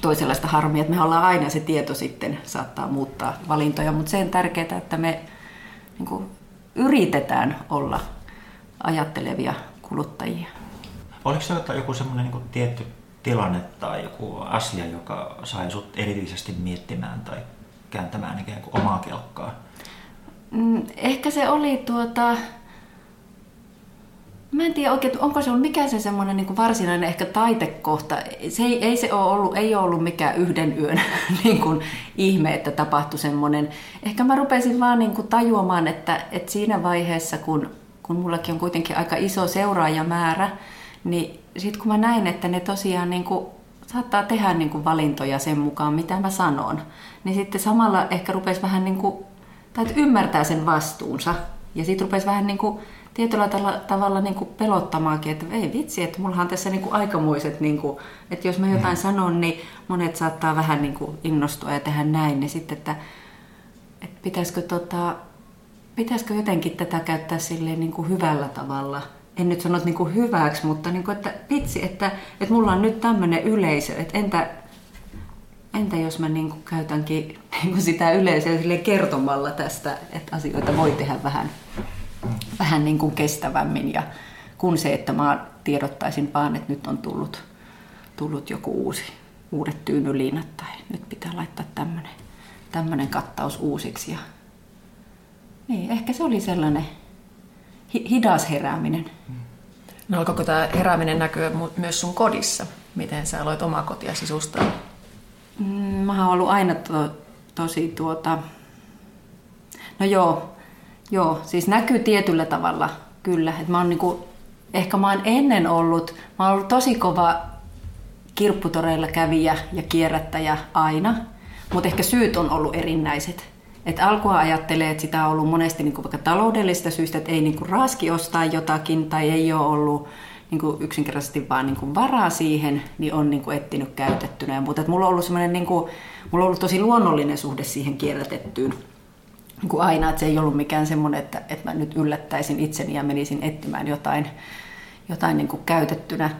toisenlaista harmia, että me ollaan aina se tieto sitten saattaa muuttaa valintoja, mutta se on tärkeää, että me niin kuin, yritetään olla ajattelevia kuluttajia. Oliko se joku semmoinen niin tietty tilanne tai joku asia, joka sai sut erityisesti miettimään tai kääntämään ikään kuin omaa kelkkaa? Mm, ehkä se oli tuota, Mä en tiedä oikein, onko se ollut mikä se semmoinen niin varsinainen ehkä taitekohta. Se ei, ei se ole ollut, ei ole ollut mikään yhden yön niin kuin ihme, että tapahtui semmoinen. Ehkä mä rupesin vaan niin kuin tajuamaan, että, että siinä vaiheessa, kun, kun mullakin on kuitenkin aika iso seuraajamäärä, niin sitten kun mä näin, että ne tosiaan niin kuin saattaa tehdä niin kuin valintoja sen mukaan, mitä mä sanon, niin sitten samalla ehkä rupesi vähän niin kuin, tai ymmärtää sen vastuunsa. Ja sitten rupesi vähän niin kuin tietyllä tavalla, tavalla niin kuin pelottamaankin, että ei vitsi, että mullahan tässä niin kuin aikamoiset, niin kuin, että jos mä jotain mm. sanon, niin monet saattaa vähän niin kuin innostua ja tehdä näin, niin sitten, että, että pitäisikö, tota, pitäisikö jotenkin tätä käyttää silleen niin kuin hyvällä tavalla. En nyt sano niin kuin hyväksi, mutta niin kuin, että vitsi, että, että mulla on nyt tämmöinen yleisö, että entä, entä jos mä niin kuin käytänkin niin kuin sitä yleisöä kertomalla tästä, että asioita voi tehdä vähän vähän niin kuin kestävämmin ja kun se, että mä tiedottaisin vaan, että nyt on tullut, tullut joku uusi, uudet tyynyliinat tai nyt pitää laittaa tämmöinen, tämmöinen kattaus uusiksi. Ja, niin, ehkä se oli sellainen hi, hidas herääminen. No alkoiko tämä herääminen näkyä myös sun kodissa? Miten sä aloit omaa kotia sisustaa? Mm, mä oon ollut aina to, tosi tuota... No joo, Joo, siis näkyy tietyllä tavalla kyllä. Et mä oon niinku, ehkä mä oon ennen ollut, mä oon ollut tosi kova kirpputoreilla kävijä ja kierrättäjä aina, mutta ehkä syyt on ollut erinäiset. Et alkua ajattelee, että sitä on ollut monesti niin kuin vaikka taloudellista syystä, että ei niin kuin raaski ostaa jotakin tai ei ole ollut niin kuin yksinkertaisesti vaan niin kuin varaa siihen, niin on niin kuin etsinyt käytettynä. Mutta mulla on ollut niin kuin, mulla on ollut tosi luonnollinen suhde siihen kierrätettyyn kuin aina, että se ei ollut mikään semmoinen, että, että mä nyt yllättäisin itseni ja menisin etsimään jotain, jotain niin kuin käytettynä.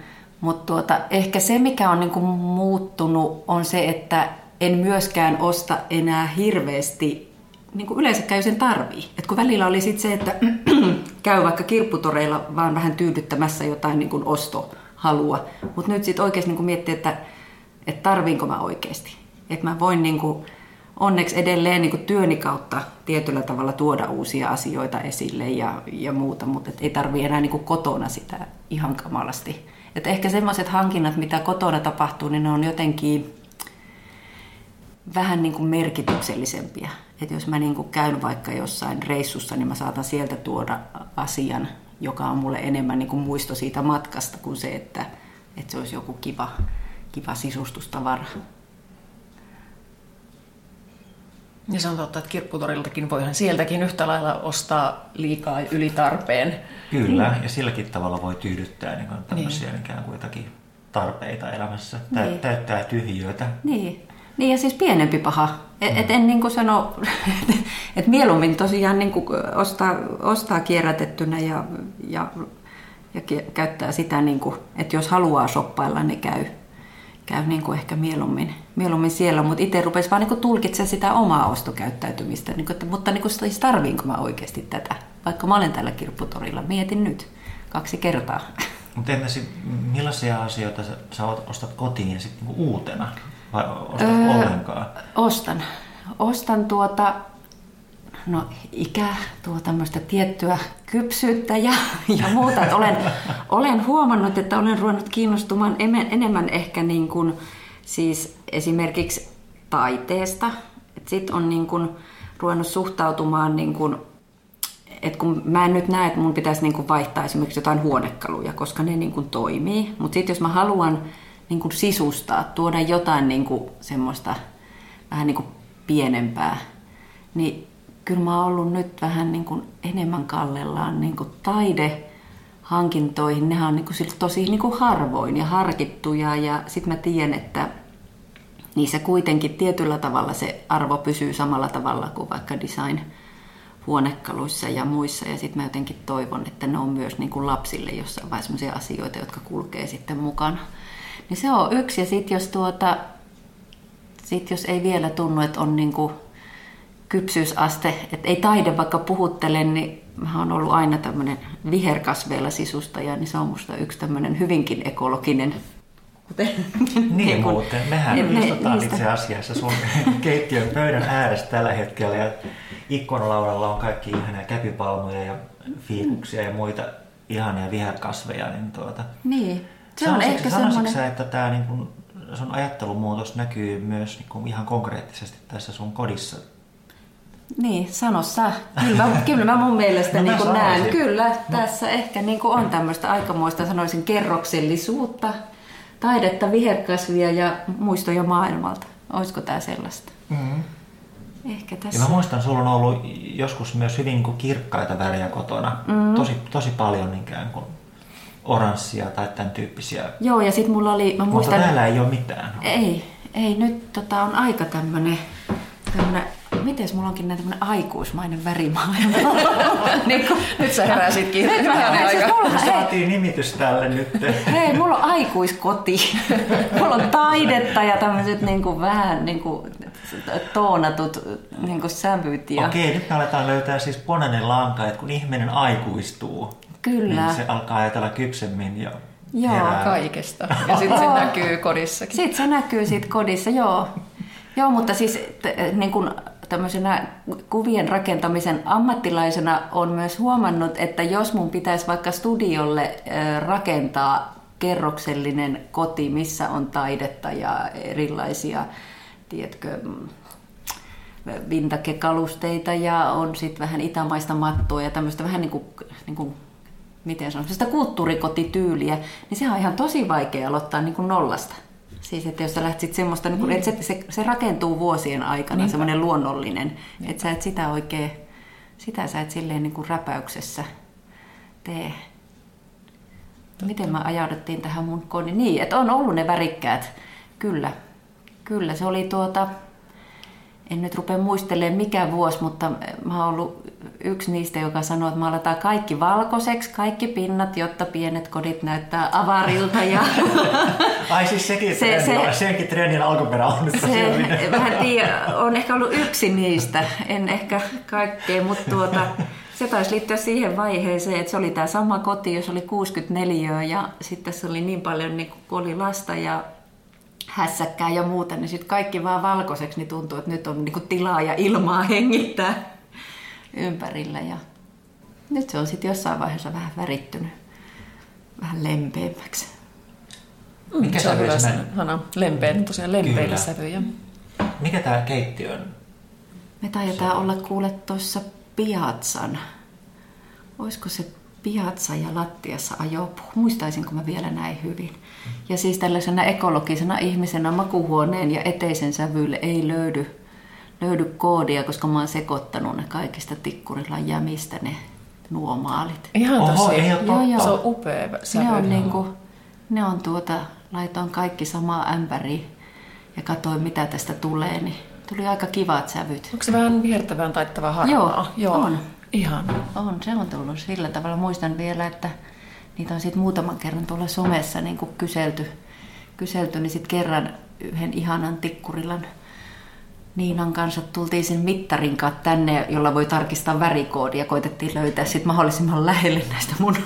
Mutta tuota, ehkä se, mikä on niin kuin muuttunut, on se, että en myöskään osta enää hirveästi niin kuin yleensä käy sen tarvii. Et kun välillä oli sit se, että käy vaikka kirpputoreilla vaan vähän tyydyttämässä jotain niin kuin ostohalua. Mutta nyt sitten oikeasti niin miettii, että, että tarviinko mä oikeasti. Että mä voin niin kuin, onneksi edelleen niin kuin työni kautta tietyllä tavalla tuoda uusia asioita esille ja, ja muuta, mutta ei tarvi enää niin kuin kotona sitä ihan kamalasti. Et ehkä semmoiset hankinnat, mitä kotona tapahtuu, niin ne on jotenkin vähän niin kuin merkityksellisempiä. Että jos mä niin kuin käyn vaikka jossain reissussa, niin mä saatan sieltä tuoda asian, joka on mulle enemmän niin kuin muisto siitä matkasta kuin se, että, että se olisi joku kiva, kiva sisustustavara. Ja se on totta, että kirpputoriltakin voihan sieltäkin yhtä lailla ostaa liikaa yli tarpeen. Kyllä, ja silläkin tavalla voi tyydyttää niin tämmöisiä niin. ikään kuin jotakin tarpeita elämässä, niin. täyttää tyhjiöitä. Niin. Niin ja siis pienempi paha. Et, mm. et en niin kuin sano, että et mieluummin tosiaan niin kuin ostaa, ostaa kierrätettynä ja, ja, ja käyttää sitä, niin kuin, että jos haluaa shoppailla, niin käy, käy niin kuin ehkä mieluummin, mieluummin siellä. Mutta itse rupesi vaan niin tulkitsemaan sitä omaa ostokäyttäytymistä. Niin kuin, että, mutta niin kuin, siis tarviinko mä oikeasti tätä? Vaikka mä olen tällä kirpputorilla, mietin nyt kaksi kertaa. Mutta entäs millaisia asioita sä, sä ostat kotiin ja sitten niinku uutena? Vai ostat öö, ollenkaan? Ostan. Ostan tuota, no ikä, tuo tämmöistä tiettyä kypsyyttä ja, ja muuta. Olen, olen huomannut, että olen ruvennut kiinnostumaan enemmän ehkä niin kuin, siis esimerkiksi taiteesta. Sitten on niin kuin ruvennut suhtautumaan niin kuin, että kun mä en nyt näe, että mun pitäisi niin kuin vaihtaa esimerkiksi jotain huonekaluja, koska ne niin kuin toimii. Mutta sitten jos mä haluan niin kuin sisustaa, tuoda jotain niin kuin semmoista vähän niin kuin pienempää, niin kyllä mä oon ollut nyt vähän niin kuin enemmän kallellaan niin kuin taidehankintoihin. Nehän on niin kuin tosi niin kuin harvoin ja harkittuja ja sitten mä tiedän, että niissä kuitenkin tietyllä tavalla se arvo pysyy samalla tavalla kuin vaikka design huonekaluissa ja muissa. Ja sitten mä jotenkin toivon, että ne on myös niin kuin lapsille jossain vaiheessa asioita, jotka kulkee sitten mukana. Niin se on yksi. Ja sitten jos, tuota, sit jos ei vielä tunnu, että on niinku kypsyysaste, että ei taide vaikka puhuttele, niin mä oon ollut aina tämmöinen viherkasveilla sisustaja, niin se on musta yksi tämmöinen hyvinkin ekologinen niin, niin muuten. Mehän ne, istutaan niistä. itse asiassa sun keittiön pöydän ääressä tällä hetkellä ja ikkunalaudalla on kaikki ihania käpypalmuja ja fiikuksia ja muita ihania viherkasveja. Niin, tuota, niin. Se on ehkä semmoinen... Sä, että tämä niin kuin, sun ajattelumuutos näkyy myös niin kuin ihan konkreettisesti tässä sun kodissa? Niin, sano sä. Kyllä mä, kyllä mä mun mielestä no, niin kuin näen. Kyllä, no. tässä ehkä niin kuin on tämmöistä aikamoista, sanoisin, kerroksellisuutta, taidetta, viherkasvia ja muistoja maailmalta. Olisiko tämä sellaista? Mm-hmm. Ehkä tässä. Ja mä muistan, sulla on ollut joskus myös hyvin niin kirkkaita värejä kotona. Mm-hmm. Tosi, tosi paljon ikään kuin oranssia tai tämän tyyppisiä. Joo, ja sitten mulla oli... Mä muistan, Mutta täällä ei ole mitään. Ei, ei nyt tota, on aika tämmönen miten mulla onkin näin tämmönen aikuismainen värimaailma. niin kun, nyt sä heräsitkin. Nyt mä aika. Mulla, saatiin nimitys tälle nyt. hei, mulla on aikuiskoti. mulla on taidetta ja tämmöiset niin kuin, vähän niin kuin, toonatut niin kuin sävyt. Ja... Okei, nyt me aletaan löytää siis punainen lanka, että kun ihminen aikuistuu, Kyllä. Niin se alkaa ajatella kypsemmin ja Joo, herää. kaikesta. Ja sitten se näkyy kodissakin. Sitten se näkyy sit kodissa, joo. Joo, mutta siis t- niin kun tämmöisenä kuvien rakentamisen ammattilaisena on myös huomannut, että jos mun pitäisi vaikka studiolle rakentaa kerroksellinen koti, missä on taidetta ja erilaisia, tiedätkö, vintage-kalusteita ja on sitten vähän itämaista mattoa ja tämmöistä vähän niin kuin, niin kuin miten sanon, sitä kulttuurikotityyliä, niin se on ihan tosi vaikea aloittaa niin kuin nollasta. Siis, että jos sä lähtisit semmoista, niin kun, että se, se, se rakentuu vuosien aikana, Niinpä. semmoinen luonnollinen. Niinpä. Että sä et sitä oikein, sitä sä et silleen niin kuin räpäyksessä tee. Totta. Miten mä ajauduttiin tähän mun kodiin? Niin, että on ollut ne värikkäät. Kyllä. Kyllä, se oli tuota, en nyt rupea muistelemaan mikä vuosi, mutta mä oon ollut yksi niistä, joka sanoo, että maalataan kaikki valkoiseksi, kaikki pinnat, jotta pienet kodit näyttää avarilta. Ja... Ai siis sekin, se, treeni, se, senkin treenin alkuperä on nyt se, Mä en tiedä, on ehkä ollut yksi niistä, en ehkä kaikkea, mutta tuota, se taisi liittyä siihen vaiheeseen, että se oli tämä sama koti, jos oli 64 ja sitten se oli niin paljon, niin kun oli lasta ja hässäkkää ja muuta, niin sitten kaikki vaan valkoiseksi, niin tuntuu, että nyt on niin tilaa ja ilmaa hengittää ympärillä. Ja nyt se on sitten jossain vaiheessa vähän värittynyt, vähän lempeämmäksi. Mm, Mikä se on hyvä sana. Lempeä, tosiaan lempeillä Kyllä. sävyjä. Mikä tämä keittiö on? Me taidetaan olla kuule tuossa piatsan. Olisiko se piatsa ja lattiassa ajopuu? Muistaisinko mä vielä näin hyvin? Ja siis tällaisena ekologisena ihmisenä makuhuoneen ja eteisen sävylle ei löydy, löydy koodia, koska mä oon sekoittanut ne kaikista tikkurilla jämistä ne nuomaalit. Ihan Oho, tosi. Ei joo, joo. Se on upea sävy. Ne on, niinku, ne on tuota, laitoin kaikki samaa ämpäriin ja katsoin mitä tästä tulee, niin tuli aika kivat sävyt. Onko se vähän vihertävään taittavaa harmaa? Joo, joo, on. Ihan. On, se on tullut sillä tavalla. Muistan vielä, että niitä on sitten muutaman kerran tuolla somessa niin kuin kyselty, kyselty, niin sitten kerran yhden ihanan tikkurilan Niinan kanssa tultiin sen mittarin kanssa tänne, jolla voi tarkistaa värikoodia. Koitettiin löytää sitten mahdollisimman lähelle näistä mun,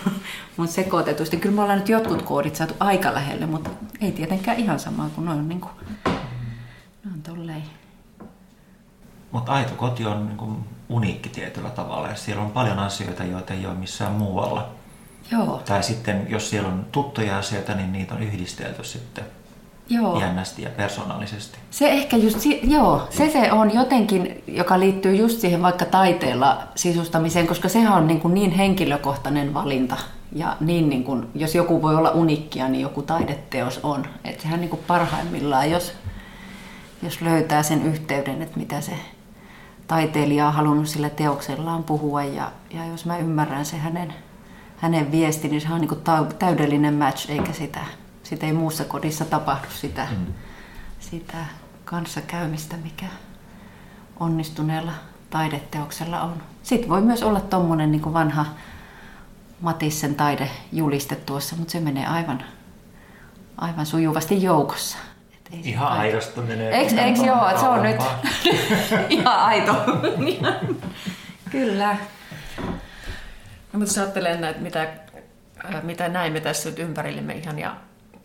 mun sekoitetuista. Kyllä me ollaan nyt jotkut koodit saatu aika lähelle, mutta ei tietenkään ihan samaa kuin noin niin kuin, ne on tolleen. Mutta aito koti on niin kuin uniikki tietyllä tavalla ja siellä on paljon asioita, joita ei ole missään muualla. Joo. Tai sitten, jos siellä on tuttuja asioita, niin niitä on yhdistelty sitten joo. jännästi ja persoonallisesti. Se ehkä just, joo, se se on jotenkin, joka liittyy just siihen vaikka taiteella sisustamiseen, koska sehän on niin, kuin niin henkilökohtainen valinta. Ja niin, niin kuin, jos joku voi olla unikkia, niin joku taideteos on. Että sehän niin kuin parhaimmillaan, jos, jos löytää sen yhteyden, että mitä se taiteilija on halunnut sillä teoksellaan puhua. Ja, ja jos mä ymmärrän se hänen hänen viesti, niin se on niin täydellinen match, eikä sitä, sitä ei muussa kodissa tapahdu sitä, mm. sitä kanssakäymistä, mikä onnistuneella taideteoksella on. Sitten voi myös olla tuommoinen niin vanha Matissen taidejuliste tuossa, mutta se menee aivan, aivan sujuvasti joukossa. Ei Ihan aidosta menee. Eikö, eikö joo, että se on nyt ihan aito. Kyllä. No, mutta jos ajattelee näitä, mitä, äh, mitä näimme tässä nyt ympärillemme ihan ja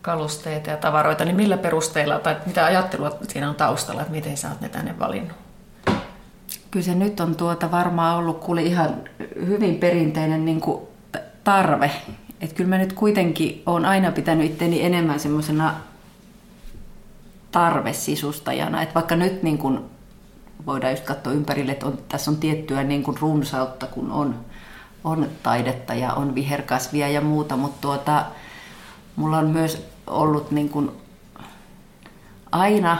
kalusteita ja tavaroita, niin millä perusteilla tai mitä ajattelua siinä on taustalla, että miten sä oot ne tänne valinnut? Kyllä se nyt on tuota varmaan ollut kuule ihan hyvin perinteinen niin kuin tarve. Että kyllä mä nyt kuitenkin olen aina pitänyt itteni enemmän semmoisena tarvesisustajana. Että vaikka nyt niin kuin voidaan just katsoa ympärille, että on, tässä on tiettyä niin kuin runsautta, kun on on taidetta ja on viherkasvia ja muuta, mutta tuota, mulla on myös ollut niin kuin aina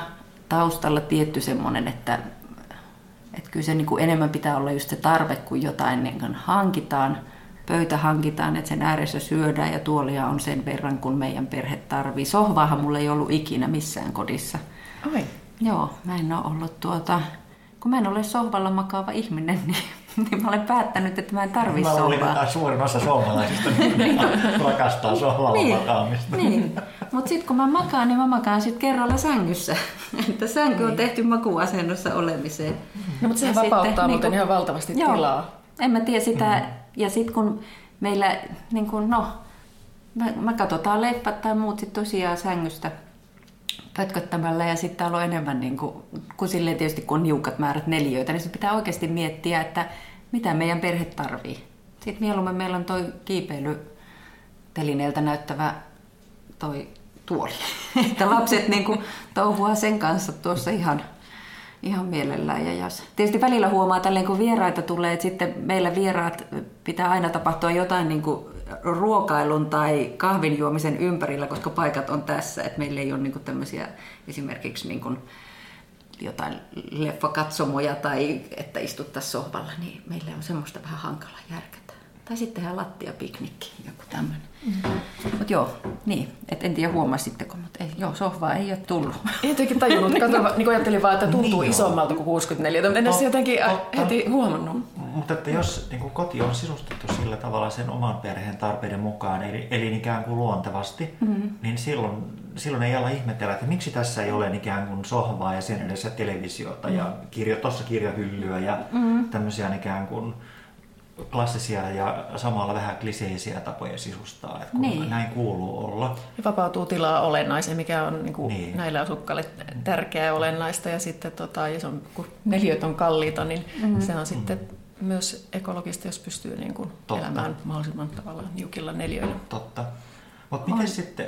taustalla tietty semmoinen, että, että kyllä se niin kuin enemmän pitää olla just se tarve, kun jotain niin kuin hankitaan, pöytä hankitaan, että sen ääressä syödään ja tuolia on sen verran, kun meidän perhe tarvii. Sohvaahan mulla ei ollut ikinä missään kodissa. Oi. Joo, mä en ole ollut tuota, kun mä en ole sohvalla makaava ihminen, niin niin mä olen päättänyt, että mä en tarvi sohvaa. Mä luulin, että suurin osa suomalaisista rakastaa sohvalla niin, makaamista. Niin, mutta sitten kun mä makaan, niin mä makaan sitten kerralla sängyssä. että sänky niin. on tehty makuasennossa olemiseen. No mutta se vapauttaa sitten, muuten niin ihan valtavasti joo, tilaa. En mä tiedä sitä. Mm. Ja sitten kun meillä, niin kun, no, mä, mä katsotaan leffat tai muut sitten tosiaan sängystä pötköttämällä ja sitten täällä on enemmän, niin kuin, kun silleen tietysti kun on niukat määrät neljöitä, niin pitää oikeasti miettiä, että mitä meidän perhe tarvii. Sitten mieluummin meillä on toi kiipeilytelineeltä näyttävä toi tuoli. että lapset niin kuin, touhua sen kanssa tuossa ihan, ihan mielellään. Ja jos. Tietysti välillä huomaa tälleen, kun vieraita tulee, että sitten meillä vieraat pitää aina tapahtua jotain niin kuin ruokailun tai kahvin juomisen ympärillä, koska paikat on tässä, että meillä ei ole niin tämmöisiä esimerkiksi niin kuin jotain leffakatsomoja tai että istuttaisiin sohvalla, niin meillä on semmoista vähän hankala järkätä. Tai sitten tehdään lattiapiknikki, joku tämmöinen. Mm. Mutta joo, niin. Et en tiedä huomasitteko, mutta ei, joo, sohvaa ei ole tullut. Ei jotenkin tajunnut. Kato, niin kuin ajattelin vaan, että tuntuu niin isommalta kuin 64. En edes jotenkin totta. heti huomannut. Mutta että jos niin kuin koti on sisustettu sillä tavalla sen oman perheen tarpeiden mukaan, eli, eli ikään kuin luontevasti, mm-hmm. niin silloin, silloin ei olla ihmetellä, että miksi tässä ei ole ikään kuin sohvaa ja sen edessä televisiota mm-hmm. ja kirjo, tuossa kirjahyllyä ja mm-hmm. tämmöisiä ikään kuin klassisia ja samalla vähän kliseisiä tapoja sisustaa, että kun niin. näin kuuluu olla. Ja vapautuu tilaa olennaisen, mikä on niin kuin niin. näille asukkaille tärkeää ja olennaista. Ja sitten tota, jos on, kun neliöt on kalliita, niin mm-hmm. se on sitten mm-hmm. myös ekologista, jos pystyy niin kuin elämään mahdollisimman tavalla niukilla neliöillä. Totta. Mutta miten sitten,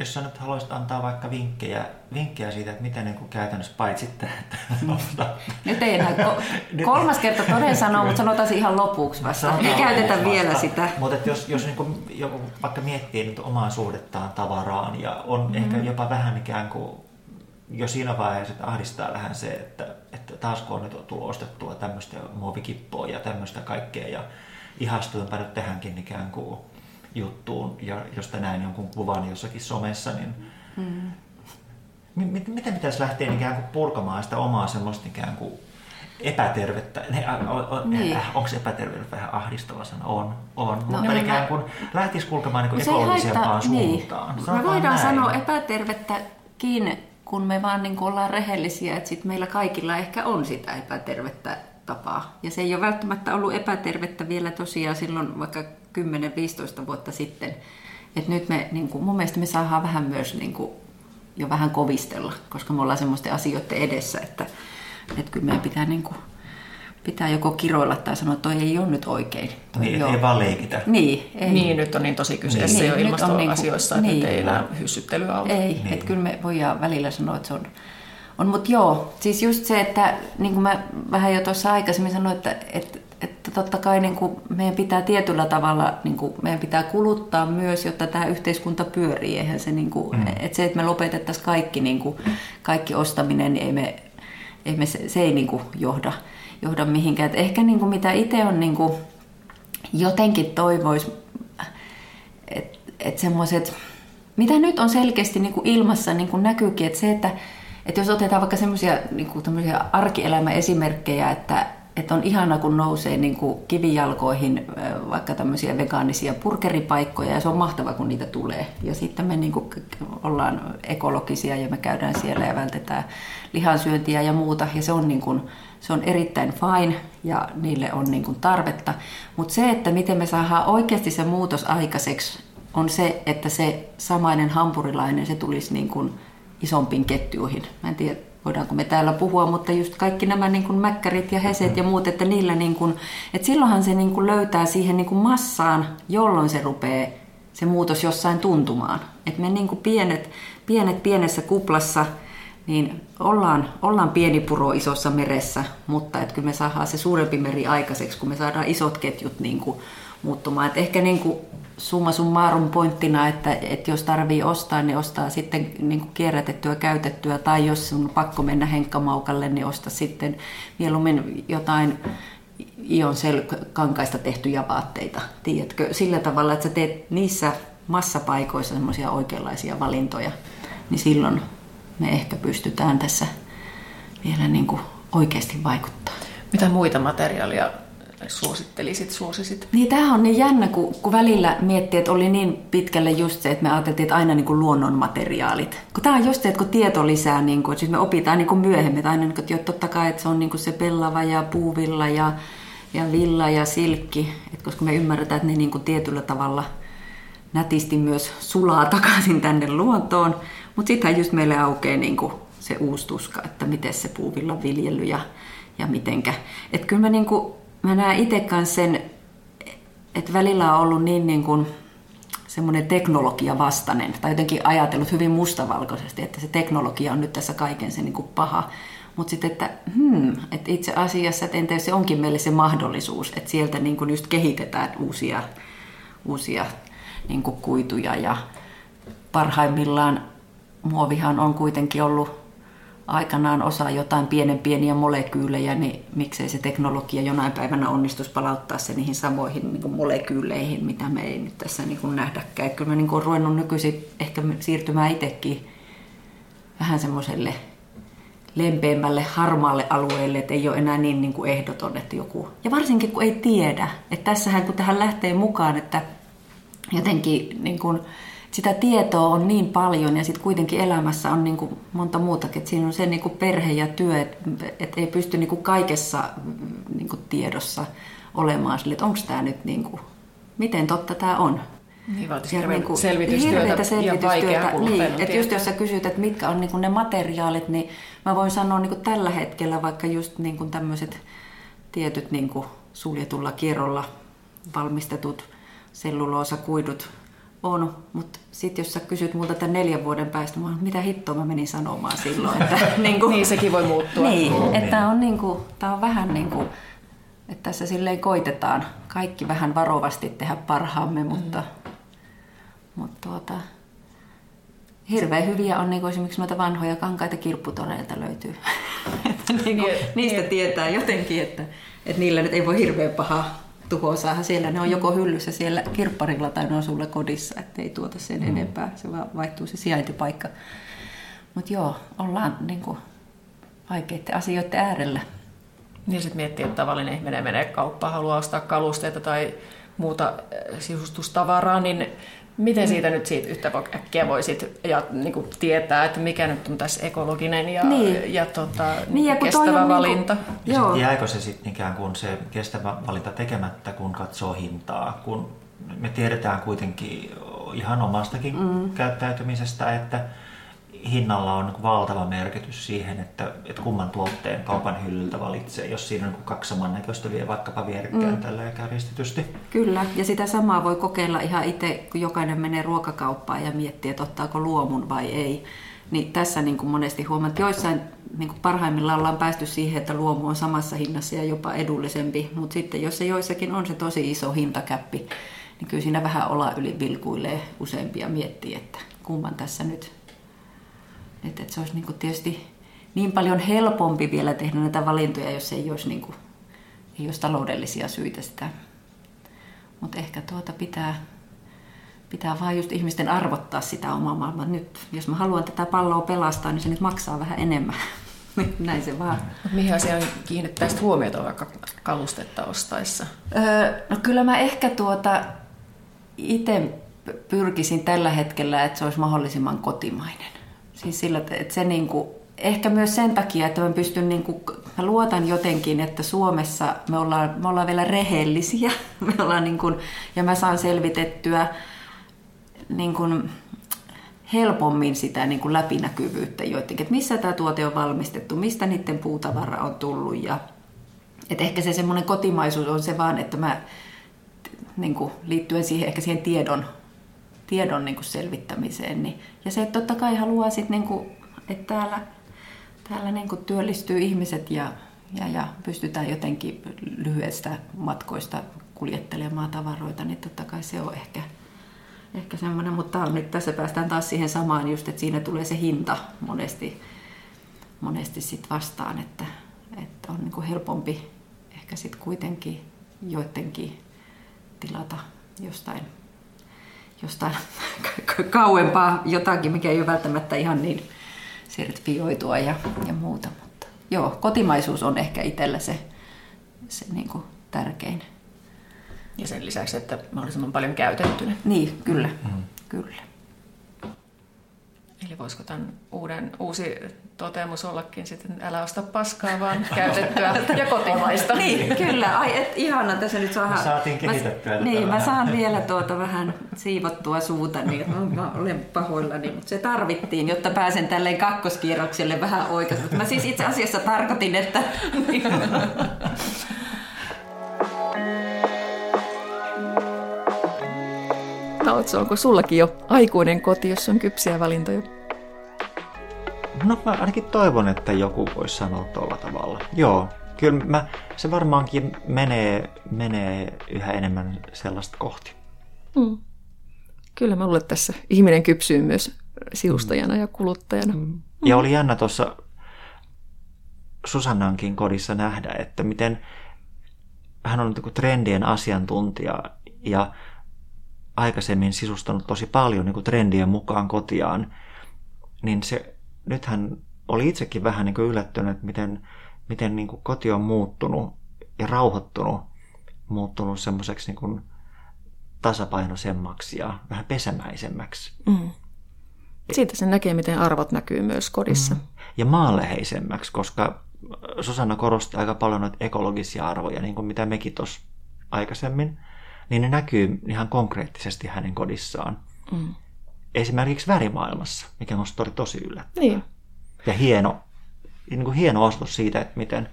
jos sä nyt haluaisit antaa vaikka vinkkejä, vinkkejä siitä, että miten niin kuin käytännössä paitsit että Nyt ei enää ko- kolmas kerta toden sanoa, mutta sanotaan ihan lopuksi vasta. Me käytetään vielä sitä. Mutta jos, jos niin kuin, joku vaikka miettii nyt omaa suhdettaan tavaraan ja on mm-hmm. ehkä jopa vähän ikään kuin jo siinä vaiheessa, että ahdistaa vähän se, että, että taas kun on nyt tullut ostettua tämmöistä muovikippoa ja tämmöistä kaikkea ja ihastuinpä nyt tähänkin ikään kuin juttuun, ja josta näin jonkun kuvan jossakin somessa, niin mm. miten, miten pitäisi lähteä ikään kuin purkamaan sitä omaa semmoista ikään kuin epätervettä, ne, niin. äh, onko epätervettä vähän ahdistava sana? On, on, no, mutta no, ikään kuin lähtisi kulkemaan niin kuin ekologisempaan niin. suuntaan. Niin. Me voidaan näin. sanoa epätervettäkin, kun me vaan niin kuin ollaan rehellisiä, että sit meillä kaikilla ehkä on sitä epätervettä tapaa. Ja se ei ole välttämättä ollut epätervettä vielä tosiaan silloin vaikka 10-15 vuotta sitten. Et nyt me, niin kuin, mun mielestä me saadaan vähän myös niin kuin, jo vähän kovistella, koska me ollaan semmoisten asioiden edessä, että, että kyllä meidän pitää, niin kuin, pitää joko kiroilla tai sanoa, että toi ei ole nyt oikein. Toi niin, ei vaan leikitä. Niin, ei. niin, nyt on niin tosi kyseessä niin, jo ilmastoasioissa, niin että niin, ei enää hyssyttelyä ole. Ei, niin. että kyllä me voidaan välillä sanoa, että se on on, mutta joo, siis just se, että niin kuin mä vähän jo tuossa aikaisemmin sanoin, että, että, että totta kai niin kuin meidän pitää tietyllä tavalla, niin kuin meidän pitää kuluttaa myös, jotta tämä yhteiskunta pyörii. Eihän se, niin kuin, mm. että se, että me lopetettaisiin kaikki, niin kuin, kaikki ostaminen, niin ei me, ei me, se, se ei niin kuin johda, johda mihinkään. Et ehkä niin kuin mitä itse on niin kuin, jotenkin toivoisi, että et semmoiset, mitä nyt on selkeästi niin kuin ilmassa niin kuin näkyykin, että se, että että jos otetaan vaikka semmoisia niin arkielämäesimerkkejä, että, että on ihana, kun nousee niin kuin kivijalkoihin vaikka tämmöisiä vegaanisia purkeripaikkoja ja se on mahtava, kun niitä tulee. Ja sitten me niin kuin ollaan ekologisia ja me käydään siellä ja vältetään lihansyöntiä ja muuta ja se on, niin kuin, se on erittäin fine ja niille on niin kuin tarvetta. Mutta se, että miten me saadaan oikeasti se muutos aikaiseksi, on se, että se samainen hampurilainen, se tulisi niin kuin isompiin ketjuihin. Mä en tiedä, voidaanko me täällä puhua, mutta just kaikki nämä niin kuin mäkkärit ja heset ja muut, että niillä niin kuin, että silloinhan se niin kuin löytää siihen niin kuin massaan, jolloin se rupeaa se muutos jossain tuntumaan. Että me niin kuin pienet, pienet pienessä kuplassa, niin ollaan, ollaan pieni puro isossa meressä, mutta että kyllä me saadaan se suurempi meri aikaiseksi, kun me saadaan isot ketjut niin kuin muuttumaan. Et ehkä niin kuin summa summarum pointtina, että, että jos tarvii ostaa, niin ostaa sitten niin kuin kierrätettyä, käytettyä, tai jos on pakko mennä henkkamaukalle, niin osta sitten mieluummin jotain ion kankaista tehtyjä vaatteita. Tiedätkö? Sillä tavalla, että sä teet niissä massapaikoissa semmoisia oikeanlaisia valintoja, niin silloin me ehkä pystytään tässä vielä niin kuin oikeasti vaikuttaa. Mitä muita materiaalia suosittelisit, suosisit? Niin tämähän on niin jännä, kun, kun välillä miettii, että oli niin pitkälle just se, että me ajateltiin, että aina niin kuin luonnonmateriaalit. Kun tämä on just se, että kun tieto lisää, niin kuin, siis me opitaan niin kuin myöhemmin, että aina niin kuin, että totta kai, että se on niin kuin se pellava ja puuvilla ja, ja villa ja silkki, että koska me ymmärretään, että ne niin kuin tietyllä tavalla nätisti myös sulaa takaisin tänne luontoon. Mutta sittenhän just meille aukeaa niin kuin se uusi tuska, että miten se puuvillan viljely ja, ja mitenkä. Että kyllä mä niin kuin mä näen itse kanssa sen, että välillä on ollut niin, niin kuin semmoinen teknologia vastainen, tai jotenkin ajatellut hyvin mustavalkoisesti, että se teknologia on nyt tässä kaiken se niin kuin paha. Mutta sitten, että, hmm, että itse asiassa, että entä jos se onkin meille se mahdollisuus, että sieltä niin kuin just kehitetään uusia, uusia niin kuin kuituja ja parhaimmillaan muovihan on kuitenkin ollut aikanaan osa jotain pienen pieniä molekyylejä, niin miksei se teknologia jonain päivänä onnistuisi palauttaa se niihin samoihin niin kuin molekyyleihin, mitä me ei nyt tässä niin kuin nähdäkään. Kyllä mä niin kuin ruvennut nykyisin ehkä siirtymään itsekin vähän semmoiselle lempeämmälle, harmaalle alueelle, että ei ole enää niin, niin kuin ehdoton, että joku... Ja varsinkin kun ei tiedä, että tässähän kun tähän lähtee mukaan, että jotenkin niin kuin, sitä tietoa on niin paljon ja sitten kuitenkin elämässä on niin kuin monta muutakin. Että siinä on se niin kuin perhe ja työ, että et ei pysty niin kuin kaikessa niin kuin tiedossa olemaan sille, että onko tämä nyt, niin kuin, miten totta tämä on. Niin, vaatisi niin kuin, selvitystyötä, selvitystyötä ja Niin, että just jos sä kysyt, että mitkä on niin kuin ne materiaalit, niin mä voin sanoa niin kuin tällä hetkellä vaikka just niin kuin tämmöiset tietyt niin kuin suljetulla kierrolla valmistetut selluloosakuidut on, mutta sitten jos sä kysyt multa tämän neljän vuoden päästä, mä mitä hittoa mä menin sanomaan silloin. Että, niin, kuin, niin sekin voi muuttua. Niin, että on, niin kuin, tää on vähän niin kuin, että tässä silleen koitetaan kaikki vähän varovasti tehdä parhaamme, mutta, mm. mutta tuota, hirveän hyviä on niin kuin esimerkiksi noita vanhoja kankaita kirpputoreilta löytyy. että niin kuin, niistä niin. tietää jotenkin, että, että niillä nyt ei voi hirveän pahaa tuhosaahan siellä. Ne on joko hyllyssä siellä kirpparilla tai ne on sulla kodissa, ettei tuota sen mm. enempää. Se vaan vaihtuu se sijaintipaikka. Mutta joo, ollaan niin kuin, vaikeiden asioiden äärellä. Niin sitten miettii, että tavallinen ihminen menee kauppaan, haluaa ostaa kalusteita tai muuta eh, sisustustavaraa, niin Miten siitä nyt siitä yhtä äkkiä voisit ja, niin kuin tietää, että mikä nyt on tässä ekologinen ja, niin. ja, tota, niin, ja kestävä valinta? Niin kuin, joo. Jääkö se sitten ikään kuin se kestävä valinta tekemättä, kun katsoo hintaa? Kun me tiedetään kuitenkin ihan omastakin mm. käyttäytymisestä, että hinnalla on valtava merkitys siihen, että, että kumman tuotteen kaupan hyllyltä valitsee, jos siinä on kaksi samannäköistä vie vaikkapa vierekkäin mm. tällä ja kärjistetysti. Kyllä, ja sitä samaa voi kokeilla ihan itse, kun jokainen menee ruokakauppaan ja miettii, että ottaako luomun vai ei. Niin tässä niin kuin monesti huomaat, että joissain niin kuin parhaimmillaan ollaan päästy siihen, että luomu on samassa hinnassa ja jopa edullisempi, mutta sitten jos se joissakin on se tosi iso hintakäppi, niin kyllä siinä vähän olla yli vilkuilee useampia miettii, että kumman tässä nyt että, että se olisi niin kuin tietysti niin paljon helpompi vielä tehdä näitä valintoja, jos ei olisi, niin kuin, ei olisi taloudellisia syitä sitä. Mutta ehkä tuota pitää, pitää vaan just ihmisten arvottaa sitä omaa maailmaa. Nyt, jos mä haluan tätä palloa pelastaa, niin se nyt maksaa vähän enemmän. Näin se vaan. Mihin asiaan kiinnittäisit huomiota vaikka kalustetta ostaessa? Öö, no kyllä mä ehkä tuota itse pyrkisin tällä hetkellä, että se olisi mahdollisimman kotimainen. Siis sillä, että se niin kuin, ehkä myös sen takia, että mä pystyn, niin kuin, mä luotan jotenkin, että Suomessa me ollaan, me ollaan vielä rehellisiä. Me ollaan niin kuin, ja mä saan selvitettyä niin kuin, helpommin sitä niin kuin läpinäkyvyyttä joidenkin, että missä tämä tuote on valmistettu, mistä niiden puutavara on tullut. Ja, että ehkä se semmoinen kotimaisuus on se vaan, että mä niin kuin, liittyen siihen, ehkä siihen tiedon tiedon niin kuin selvittämiseen. Niin, ja se, että totta kai haluaa sit, niin kuin, että täällä, täällä niin kuin työllistyy ihmiset ja, ja, ja pystytään jotenkin lyhyestä matkoista kuljettelemaan tavaroita, niin totta kai se on ehkä, ehkä semmoinen, mutta nyt tässä päästään taas siihen samaan just, että siinä tulee se hinta monesti, monesti sit vastaan, että, että on niin kuin helpompi ehkä sitten kuitenkin joidenkin tilata jostain jostain kauempaa jotakin, mikä ei ole välttämättä ihan niin sertifioitua ja, ja muuta. Mutta joo, kotimaisuus on ehkä itsellä se, se niin kuin tärkein. Ja sen lisäksi, että mahdollisimman paljon käytettynä. Niin, kyllä. Mm. kyllä. Eli voisiko tämän uuden, uusi toteamus ollakin sitten, älä osta paskaa, vaan käytettyä ja kotimaista. niin, kyllä. Ai, et, ihana tässä nyt saa... Me saatiin kehitettyä. Mä, niin, mä saan vielä tuota vähän siivottua suuta, niin että mä olen pahoillani, mutta se tarvittiin, jotta pääsen tälleen kakkoskierrokselle vähän oikeasti. Mutta mä siis itse asiassa tarkoitin, että... Nautso, onko sullakin jo aikuinen koti, jossa on kypsiä valintoja? No mä ainakin toivon, että joku voisi sanoa tuolla tavalla. Joo, kyllä mä, se varmaankin menee, menee yhä enemmän sellaista kohti. Mm. Kyllä mä luulen, että tässä ihminen kypsyy myös siustajana ja kuluttajana. Mm. Ja oli jännä tuossa Susannankin kodissa nähdä, että miten hän on niin trendien asiantuntija ja aikaisemmin sisustanut tosi paljon niin trendien mukaan kotiaan, niin se, nyt hän oli itsekin vähän niin yllättynyt, että miten, miten niin koti on muuttunut ja rauhoittunut, muuttunut semmoiseksi niin tasapainoisemmaksi ja vähän pesämäisemmäksi. Mm. Siitä se näkee, miten arvot näkyy myös kodissa. Mm. Ja maanleheisemmäksi, koska Susanna korosti aika paljon noita ekologisia arvoja, niin kuin mitä mekin tuossa aikaisemmin, niin ne näkyy ihan konkreettisesti hänen kodissaan. Mm. Esimerkiksi värimaailmassa, mikä on oli tosi yllättävää. Niin. Ja hieno, niin kuin hieno osoitus siitä, että miten,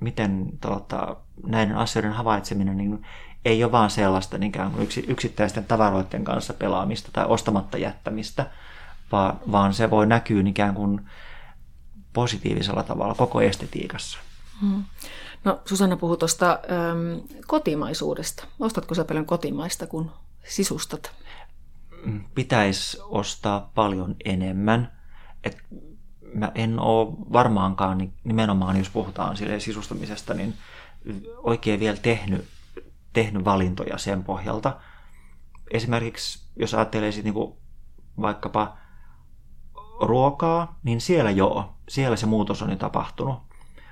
miten tota, näiden asioiden havaitseminen niin ei ole vaan sellaista niin kuin yksi, yksittäisten tavaroiden kanssa pelaamista tai ostamatta jättämistä, vaan, vaan se voi näkyä ikään kuin positiivisella tavalla koko estetiikassa. Hmm. No Susanna puhui tuosta kotimaisuudesta. Ostatko sä paljon kotimaista, kun sisustat? Pitäisi ostaa paljon enemmän. Et mä en ole varmaankaan niin nimenomaan, jos puhutaan sisustamisesta, niin oikein vielä tehnyt, tehnyt valintoja sen pohjalta. Esimerkiksi jos ajattelee sit niinku vaikkapa ruokaa, niin siellä joo, siellä se muutos on jo tapahtunut.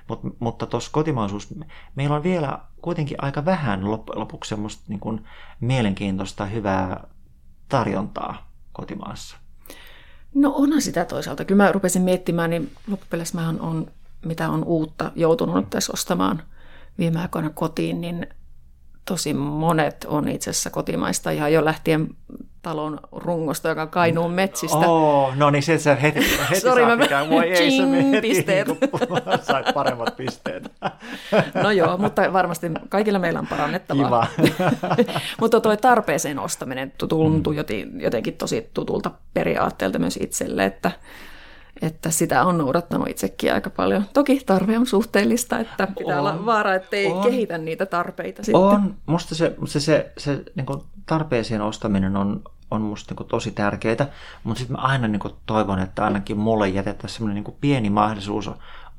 Mut, mutta tuossa kotimaisuus, meillä on vielä kuitenkin aika vähän loppujen lopuksi semmoista niin mielenkiintoista hyvää tarjontaa kotimaassa. No onhan sitä toisaalta. Kyllä mä rupesin miettimään, niin loppupeleissä mä on, mitä on uutta joutunut tässä ostamaan viime aikoina kotiin, niin tosi monet on itse asiassa kotimaista ihan jo lähtien talon rungosta, joka kainuu metsistä. Oh, no niin, se sä heti, heti Sorry, mä... mikään. Voi ei se heti, pisteet. Niin sait paremmat pisteet. no joo, mutta varmasti kaikilla meillä on parannettavaa. Kiva. mutta tuo tarpeeseen ostaminen tuntuu mm. jotenkin tosi tutulta periaatteelta myös itselle, että että sitä on noudattanut itsekin aika paljon. Toki tarve on suhteellista, että pitää on, olla vaara, ettei on, kehitä niitä tarpeita sitten. On. Musta se, se, se, se niin tarpeeseen ostaminen on, on musta niin tosi tärkeää, mutta sitten mä aina niin toivon, että ainakin mulle jätettäisiin semmoinen niin pieni mahdollisuus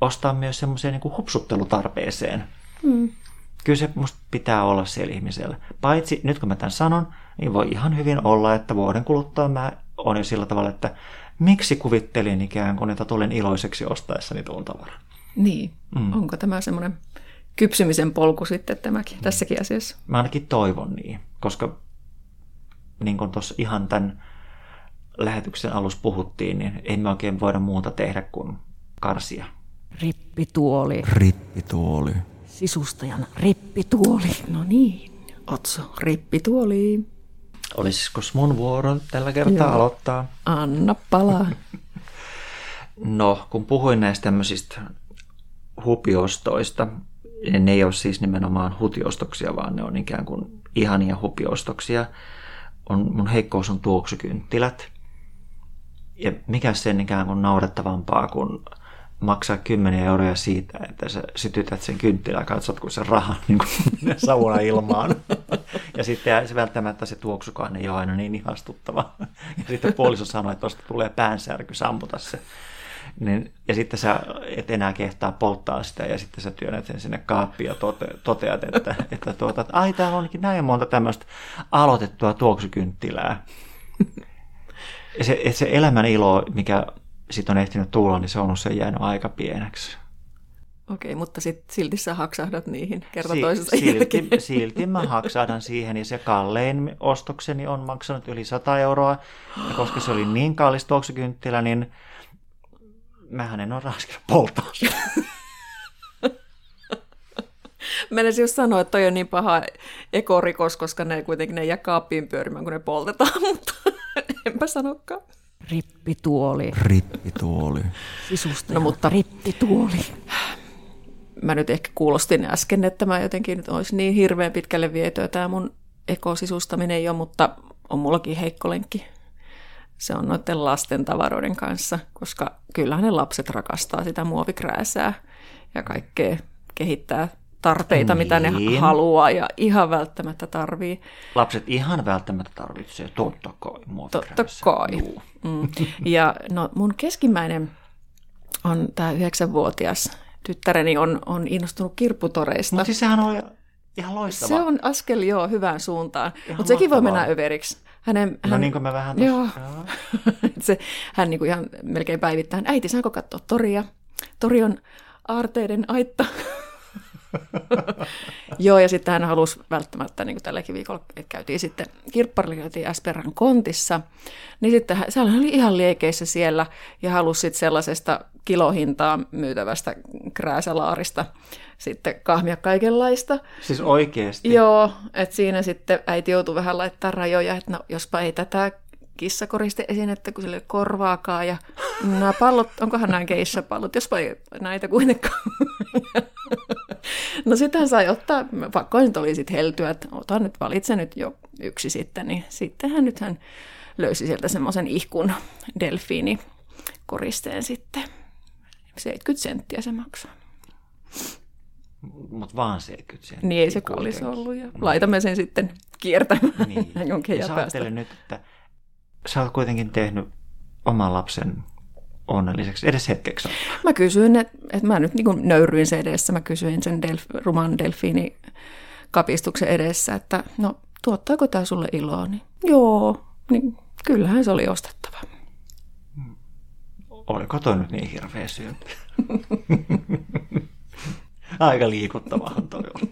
ostaa myös semmoiseen niin hupsuttelutarpeeseen. Hmm. Kyllä se musta pitää olla siellä ihmisellä. Paitsi nyt kun mä tämän sanon, niin voi ihan hyvin olla, että vuoden kuluttua mä on jo sillä tavalla, että miksi kuvittelin ikään kuin, että tulen iloiseksi ostaessani tuon tavaran. Niin, mm. onko tämä semmoinen kypsymisen polku sitten tämäkin mm. tässäkin asiassa? Mä ainakin toivon niin, koska niin kuin tuossa ihan tämän lähetyksen alussa puhuttiin, niin ei me oikein voida muuta tehdä kuin karsia. Rippituoli. Rippituoli. Sisustajan rippituoli. No niin, Otso, rippituoli. Olisiko mun vuoro tällä kertaa Joo. aloittaa? Anna palaa. no, kun puhuin näistä tämmöisistä hupiostoista, ne ei ole siis nimenomaan hutiostoksia, vaan ne on ikään kuin ihania hupiostoksia. On, mun heikkous on tuoksukynttilät. Ja mikä sen ikään kuin naurettavampaa kuin maksaa 10 euroa siitä, että sä sytytät sen kynttilän ja katsot, kun se raha niin kuin ilmaan. Ja sitten se välttämättä se tuoksukaan ei ole aina niin ihastuttava. Ja sitten puoliso sanoi, että tuosta tulee päänsärky, sammuta se. Niin, ja sitten sä et enää kehtaa polttaa sitä ja sitten sä työnnät sen sinne kaappiin ja tote, toteat, että, että, tuota, että ai täällä onkin näin monta tämmöistä aloitettua tuoksukynttilää. Ja se, se elämän ilo, mikä sitten on ehtinyt tulla, niin se on usein jäänyt aika pieneksi. Okei, mutta sit, silti sä haksahdat niihin kerta si- toisessa silti, silti mä haksahdan siihen, ja se kallein ostokseni on maksanut yli 100 euroa, ja koska se oli niin kallis tuoksukynttilä, niin mähän en ole raskinut polttaa Menisin just sanoa, että toi on niin paha ekorikos, koska ne kuitenkin ne jää kaappiin pyörimään, kun ne poltetaan, mutta enpä sanokaan. Rippituoli. Rippituoli. Sisusta. No mutta rippituoli. Mä nyt ehkä kuulostin äsken, että mä jotenkin nyt olisi niin hirveän pitkälle vietyä tämä mun ekosisustaminen jo, mutta on mullakin heikko lenkki. Se on noiden lasten tavaroiden kanssa, koska kyllähän ne lapset rakastaa sitä muovikrääsää ja kaikkea kehittää tarpeita, niin. mitä ne Niin. haluaa ja ihan välttämättä tarvii. Lapset ihan välttämättä tarvitsee, totta kai. Totta kai. Juu. Mm. Ja no, mun keskimmäinen on tämä yhdeksänvuotias tyttäreni on, on innostunut kirpputoreista. Mutta siis sehän on ihan loistava. Se on askel joo hyvään suuntaan, mutta sekin voi mennä överiksi. Hänen, No niin kuin mä vähän Joo. Joo. se, hän niin kuin ihan melkein päivittäin, äiti saanko katsoa toria? Tori on aarteiden aitta. Joo, ja sitten hän halusi välttämättä, niin kuin tälläkin viikolla, että käytiin sitten kirpparilla, käytiin Esperan kontissa, niin sitten hän, hän oli ihan liekeissä siellä ja halusi sitten sellaisesta kilohintaa myytävästä krääsälaarista sitten kahmia kaikenlaista. Siis oikeasti. Joo, että siinä sitten äiti joutui vähän laittaa rajoja, että no jospa ei tätä kissakoriste esinettä, kun sille ei ole korvaakaan. Ja nämä pallot, onkohan nämä keissapallot, jospa ei näitä kuitenkaan. No sitten hän sai ottaa, pakko nyt oli sitten heltyä, että ota nyt, valitse nyt jo yksi sitten. Niin sitten hän nyt hän löysi sieltä semmoisen ihkun delfiini koristeen sitten. 70 senttiä se maksaa. Mutta vaan 70 senttiä. Niin ei se kuitenkin. ollut. Ja laitamme sen sitten kiertämään Niin. jonkin Ja päästä. nyt, että sä oot kuitenkin tehnyt oman lapsen onnelliseksi edes hetkeksi. Mä kysyin, että, että mä nyt niin nöyryin se edessä. Mä kysyin sen delf- ruman delfiini kapistuksen edessä, että no tuottaako tämä sulle iloa? Niin, joo, niin kyllähän se oli ostettava. Oliko toi nyt niin hirveä synti? Aika liikuttavahan toi on.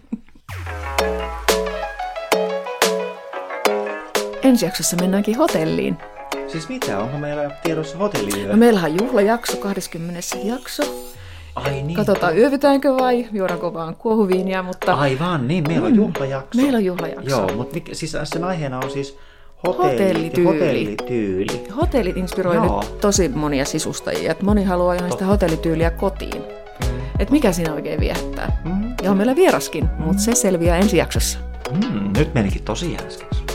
Ensi jaksossa mennäänkin hotelliin. Siis mitä, onko meillä tiedossa hotelliyö? No meillähän on juhlajakso, 20. jakso. Ai niin. Katsotaan yövytäänkö vai juodaanko vaan kuohuviinia, mutta Aivan, niin, meillä on juhlajakso. meillä on juhlajakso. Joo, mutta mikä, siis sen aiheena on siis hotellit Hotellityyli. hotellityyli. Hotellit inspiroi Joo. nyt tosi monia sisustajia. Että moni haluaa ihan sitä hotellityyliä kotiin. Että mikä siinä oikein viehättää. Mm. Ja on meillä vieraskin, mutta se selviää ensi jaksossa. Mm, nyt menikin tosi jänskeksi.